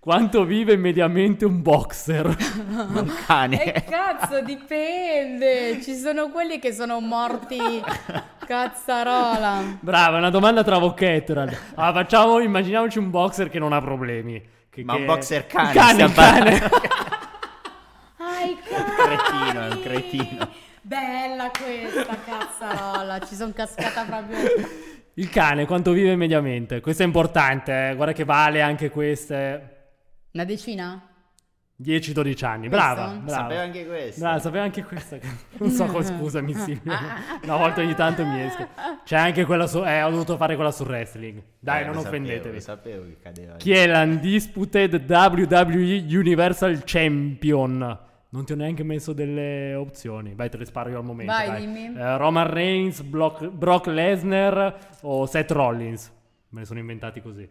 Quanto vive mediamente un boxer? un cane. E cazzo, dipende. Ci sono quelli che sono morti cazzarola. Brava, una domanda trabocchetto. Allora, facciamo, immaginiamoci un boxer che non ha problemi. Che- Ma un che- boxer cane, Cane, cane. parlando. Ah, i cretino, è un cani! cretino. Bella questa cazzarola, ci sono cascata proprio. Il cane quanto vive mediamente? Questo è importante, eh. guarda che vale anche queste. Una decina? 10-12 anni, brava, Questo? brava. Sapeva anche questo. Brava, sapeva anche questa. Non so come, scusami Silvia. Una volta ogni tanto mi esce. C'è anche quella su... Eh, ho dovuto fare quella sul wrestling. Dai, Eh, non lo offendetevi. Sapevo, sapevo che cadeva. Chi è l'Undisputed WWE Universal Champion? Non ti ho neanche messo delle opzioni. Vai, te le sparo io al momento. Vai, dai. dimmi. Eh, Roman Reigns, Brock, Brock Lesnar o Seth Rollins? Me ne sono inventati così.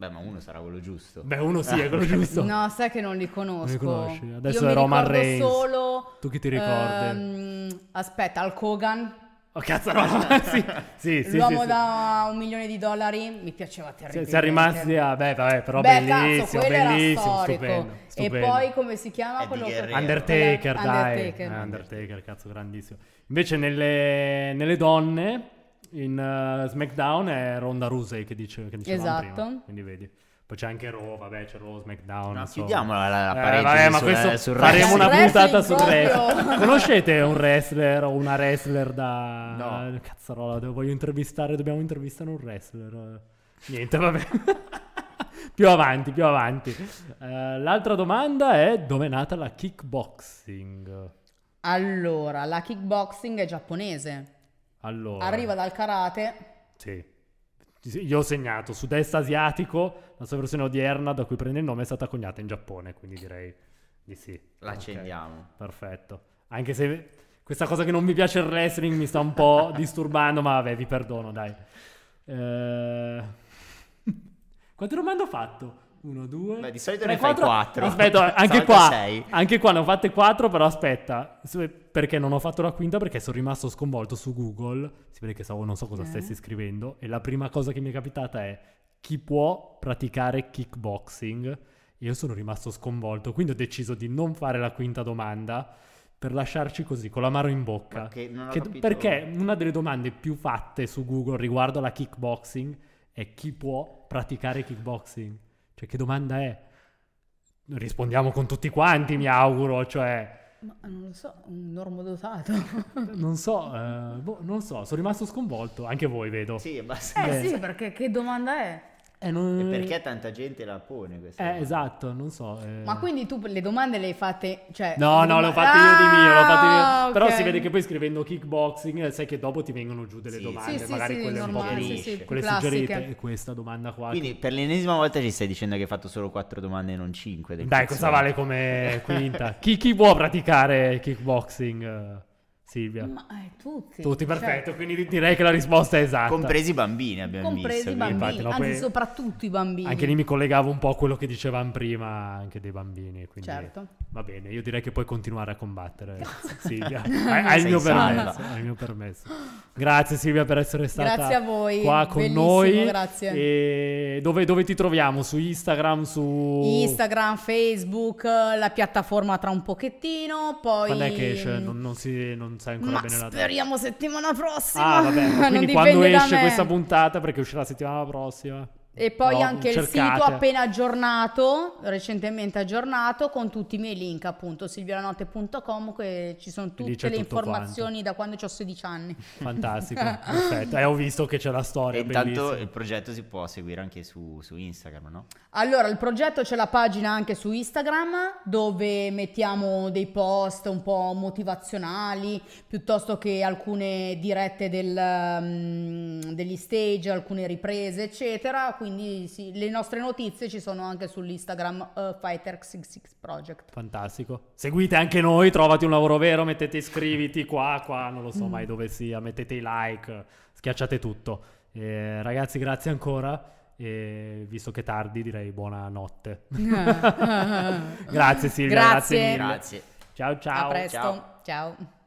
Beh, ma uno sarà quello giusto. Beh, uno sì, è quello giusto. No, sai che non li conosco. Non li conosci? Adesso Io è mi Roman Reigns. solo... Tu chi ti ricordi? ehm, aspetta, Hulk Hogan, Oh, cazzo, no. sì, sì, sì. l'uomo sì, sì. da un milione di dollari, mi piaceva Si- terribilmente. Siamo rimasti a... Beh, vabbè, però Beh, bellissimo, cazzo, bellissimo, storico. stupendo, stupendo. E poi come si chiama quello che... Undertaker, dai. Undertaker. Eh, Undertaker, cazzo, grandissimo. Invece nelle, nelle donne, in eh, SmackDown è Ronda Rousey che, dice, che dicevamo Esatto. prima. Quindi vedi. Poi c'è anche Raw, vabbè, c'è Raw, SmackDown. No, chiudiamo la, la Eh, parentesi vabbè, ma questo sul faremo una puntata sul wrestling. Conoscete un wrestler o una wrestler da... No. Cazzarola, devo- voglio intervistare, dobbiamo intervistare un wrestler. Niente, vabbè. più avanti, più avanti. Eh, l'altra domanda è dove è nata la kickboxing? Allora, la kickboxing è giapponese. Allora, Arriva dal karate. Sì. Io ho segnato sud-est asiatico, la sua versione odierna da cui prende il nome è stata coniata in Giappone, quindi direi di sì. La Ok, accendiamo. Perfetto. Anche se questa cosa che non mi piace il wrestling mi sta un po' disturbando, ma vabbè, vi perdono, dai. Eh... Quante domande ho fatto? Uno, due. Beh, di solito tre, ne fai quattro. quattro. Aspetta, anche qua. sei. Anche qua ne ho fatte quattro, però aspetta. Perché non ho fatto la quinta? Perché sono rimasto sconvolto su Google. Si vede che stavo- non so cosa Ok. stessi scrivendo. E la prima cosa che mi è capitata è chi può praticare kickboxing? E io sono rimasto sconvolto. Quindi ho deciso di non fare la quinta domanda per lasciarci così, con l'amaro in bocca. Che non ho Che- Perché una delle domande più fatte su Google riguardo alla kickboxing è chi può praticare kickboxing? Cioè, che domanda è? Rispondiamo con tutti quanti, mi auguro, cioè... Ma non lo so, un normodotato. Non so, eh, boh, non so, sono rimasto sconvolto, anche voi vedo. Sì, basta. eh Beh. sì, perché che domanda è? Eh, non- E perché tanta gente la pone questa Eh, domanda? esatto, non so. eh. Ma quindi tu le domande le hai fatte, cioè... No, le no, doma- l'ho fatto io di mio, l'ho fatto io. Ah, Però ok. si vede che poi scrivendo kickboxing, eh, sai che dopo ti vengono giù delle Sì, domande, Sì, magari sì, quelle un po' normale, più sì, sì, quelle classiche. suggerite. E questa domanda qua. Quindi per l'ennesima volta ci stai dicendo che hai fatto solo quattro domande e non cinque. Dai, cosa vale come quinta? chi, chi può praticare kickboxing, eh, Silvia? Ma eh, tutti. Tutti, cioè, perfetto. Quindi direi che la risposta è esatta. Compresi i bambini abbiamo compresi visto. i quindi- bambini, infatti, no, anzi poi- soprattutto i bambini. Anche lì mi collegavo un po' a quello che dicevamo prima, anche dei bambini. Quindi Certo. Va bene, io direi che puoi continuare a combattere, Silvia. Hai, il mio permesso, hai il mio permesso. Grazie Silvia per essere stata Grazie a voi, qua con bellissimo, noi. grazie. E dove, dove ti troviamo? Su Instagram, su... Instagram, Facebook, la piattaforma tra un pochettino, poi... Quando è che esce? Non, non si, non sai ancora Ma bene la data. speriamo settimana prossima. Ah, vabbè, quindi quando esce questa puntata, perché uscirà la settimana prossima. E poi No, anche il cercate. sito appena aggiornato, recentemente aggiornato, con tutti i miei link, appunto, silvianotte.com, che ci sono tutte le informazioni da quando ho 16 anni. Fantastico, perfetto. E ho visto che c'è la E storia, intanto bellissima. il progetto si può seguire anche su, su Instagram, no? Allora, il progetto c'è la pagina anche su Instagram dove mettiamo dei post un po' motivazionali piuttosto che alcune dirette del, mm, degli stage, alcune riprese, eccetera. Quindi sì, le nostre notizie ci sono anche sull'Instagram uh, Fighter66 Project. Fantastico. Seguite anche noi, trovati un lavoro vero, mettete iscriviti qua, qua, non lo so mai dove sia, mettete i like, schiacciate tutto. Eh, ragazzi, grazie ancora. E visto che è tardi, direi buonanotte. grazie Silvia, grazie, Grazie. mille. Grazie. Ciao ciao. A presto. ciao. ciao.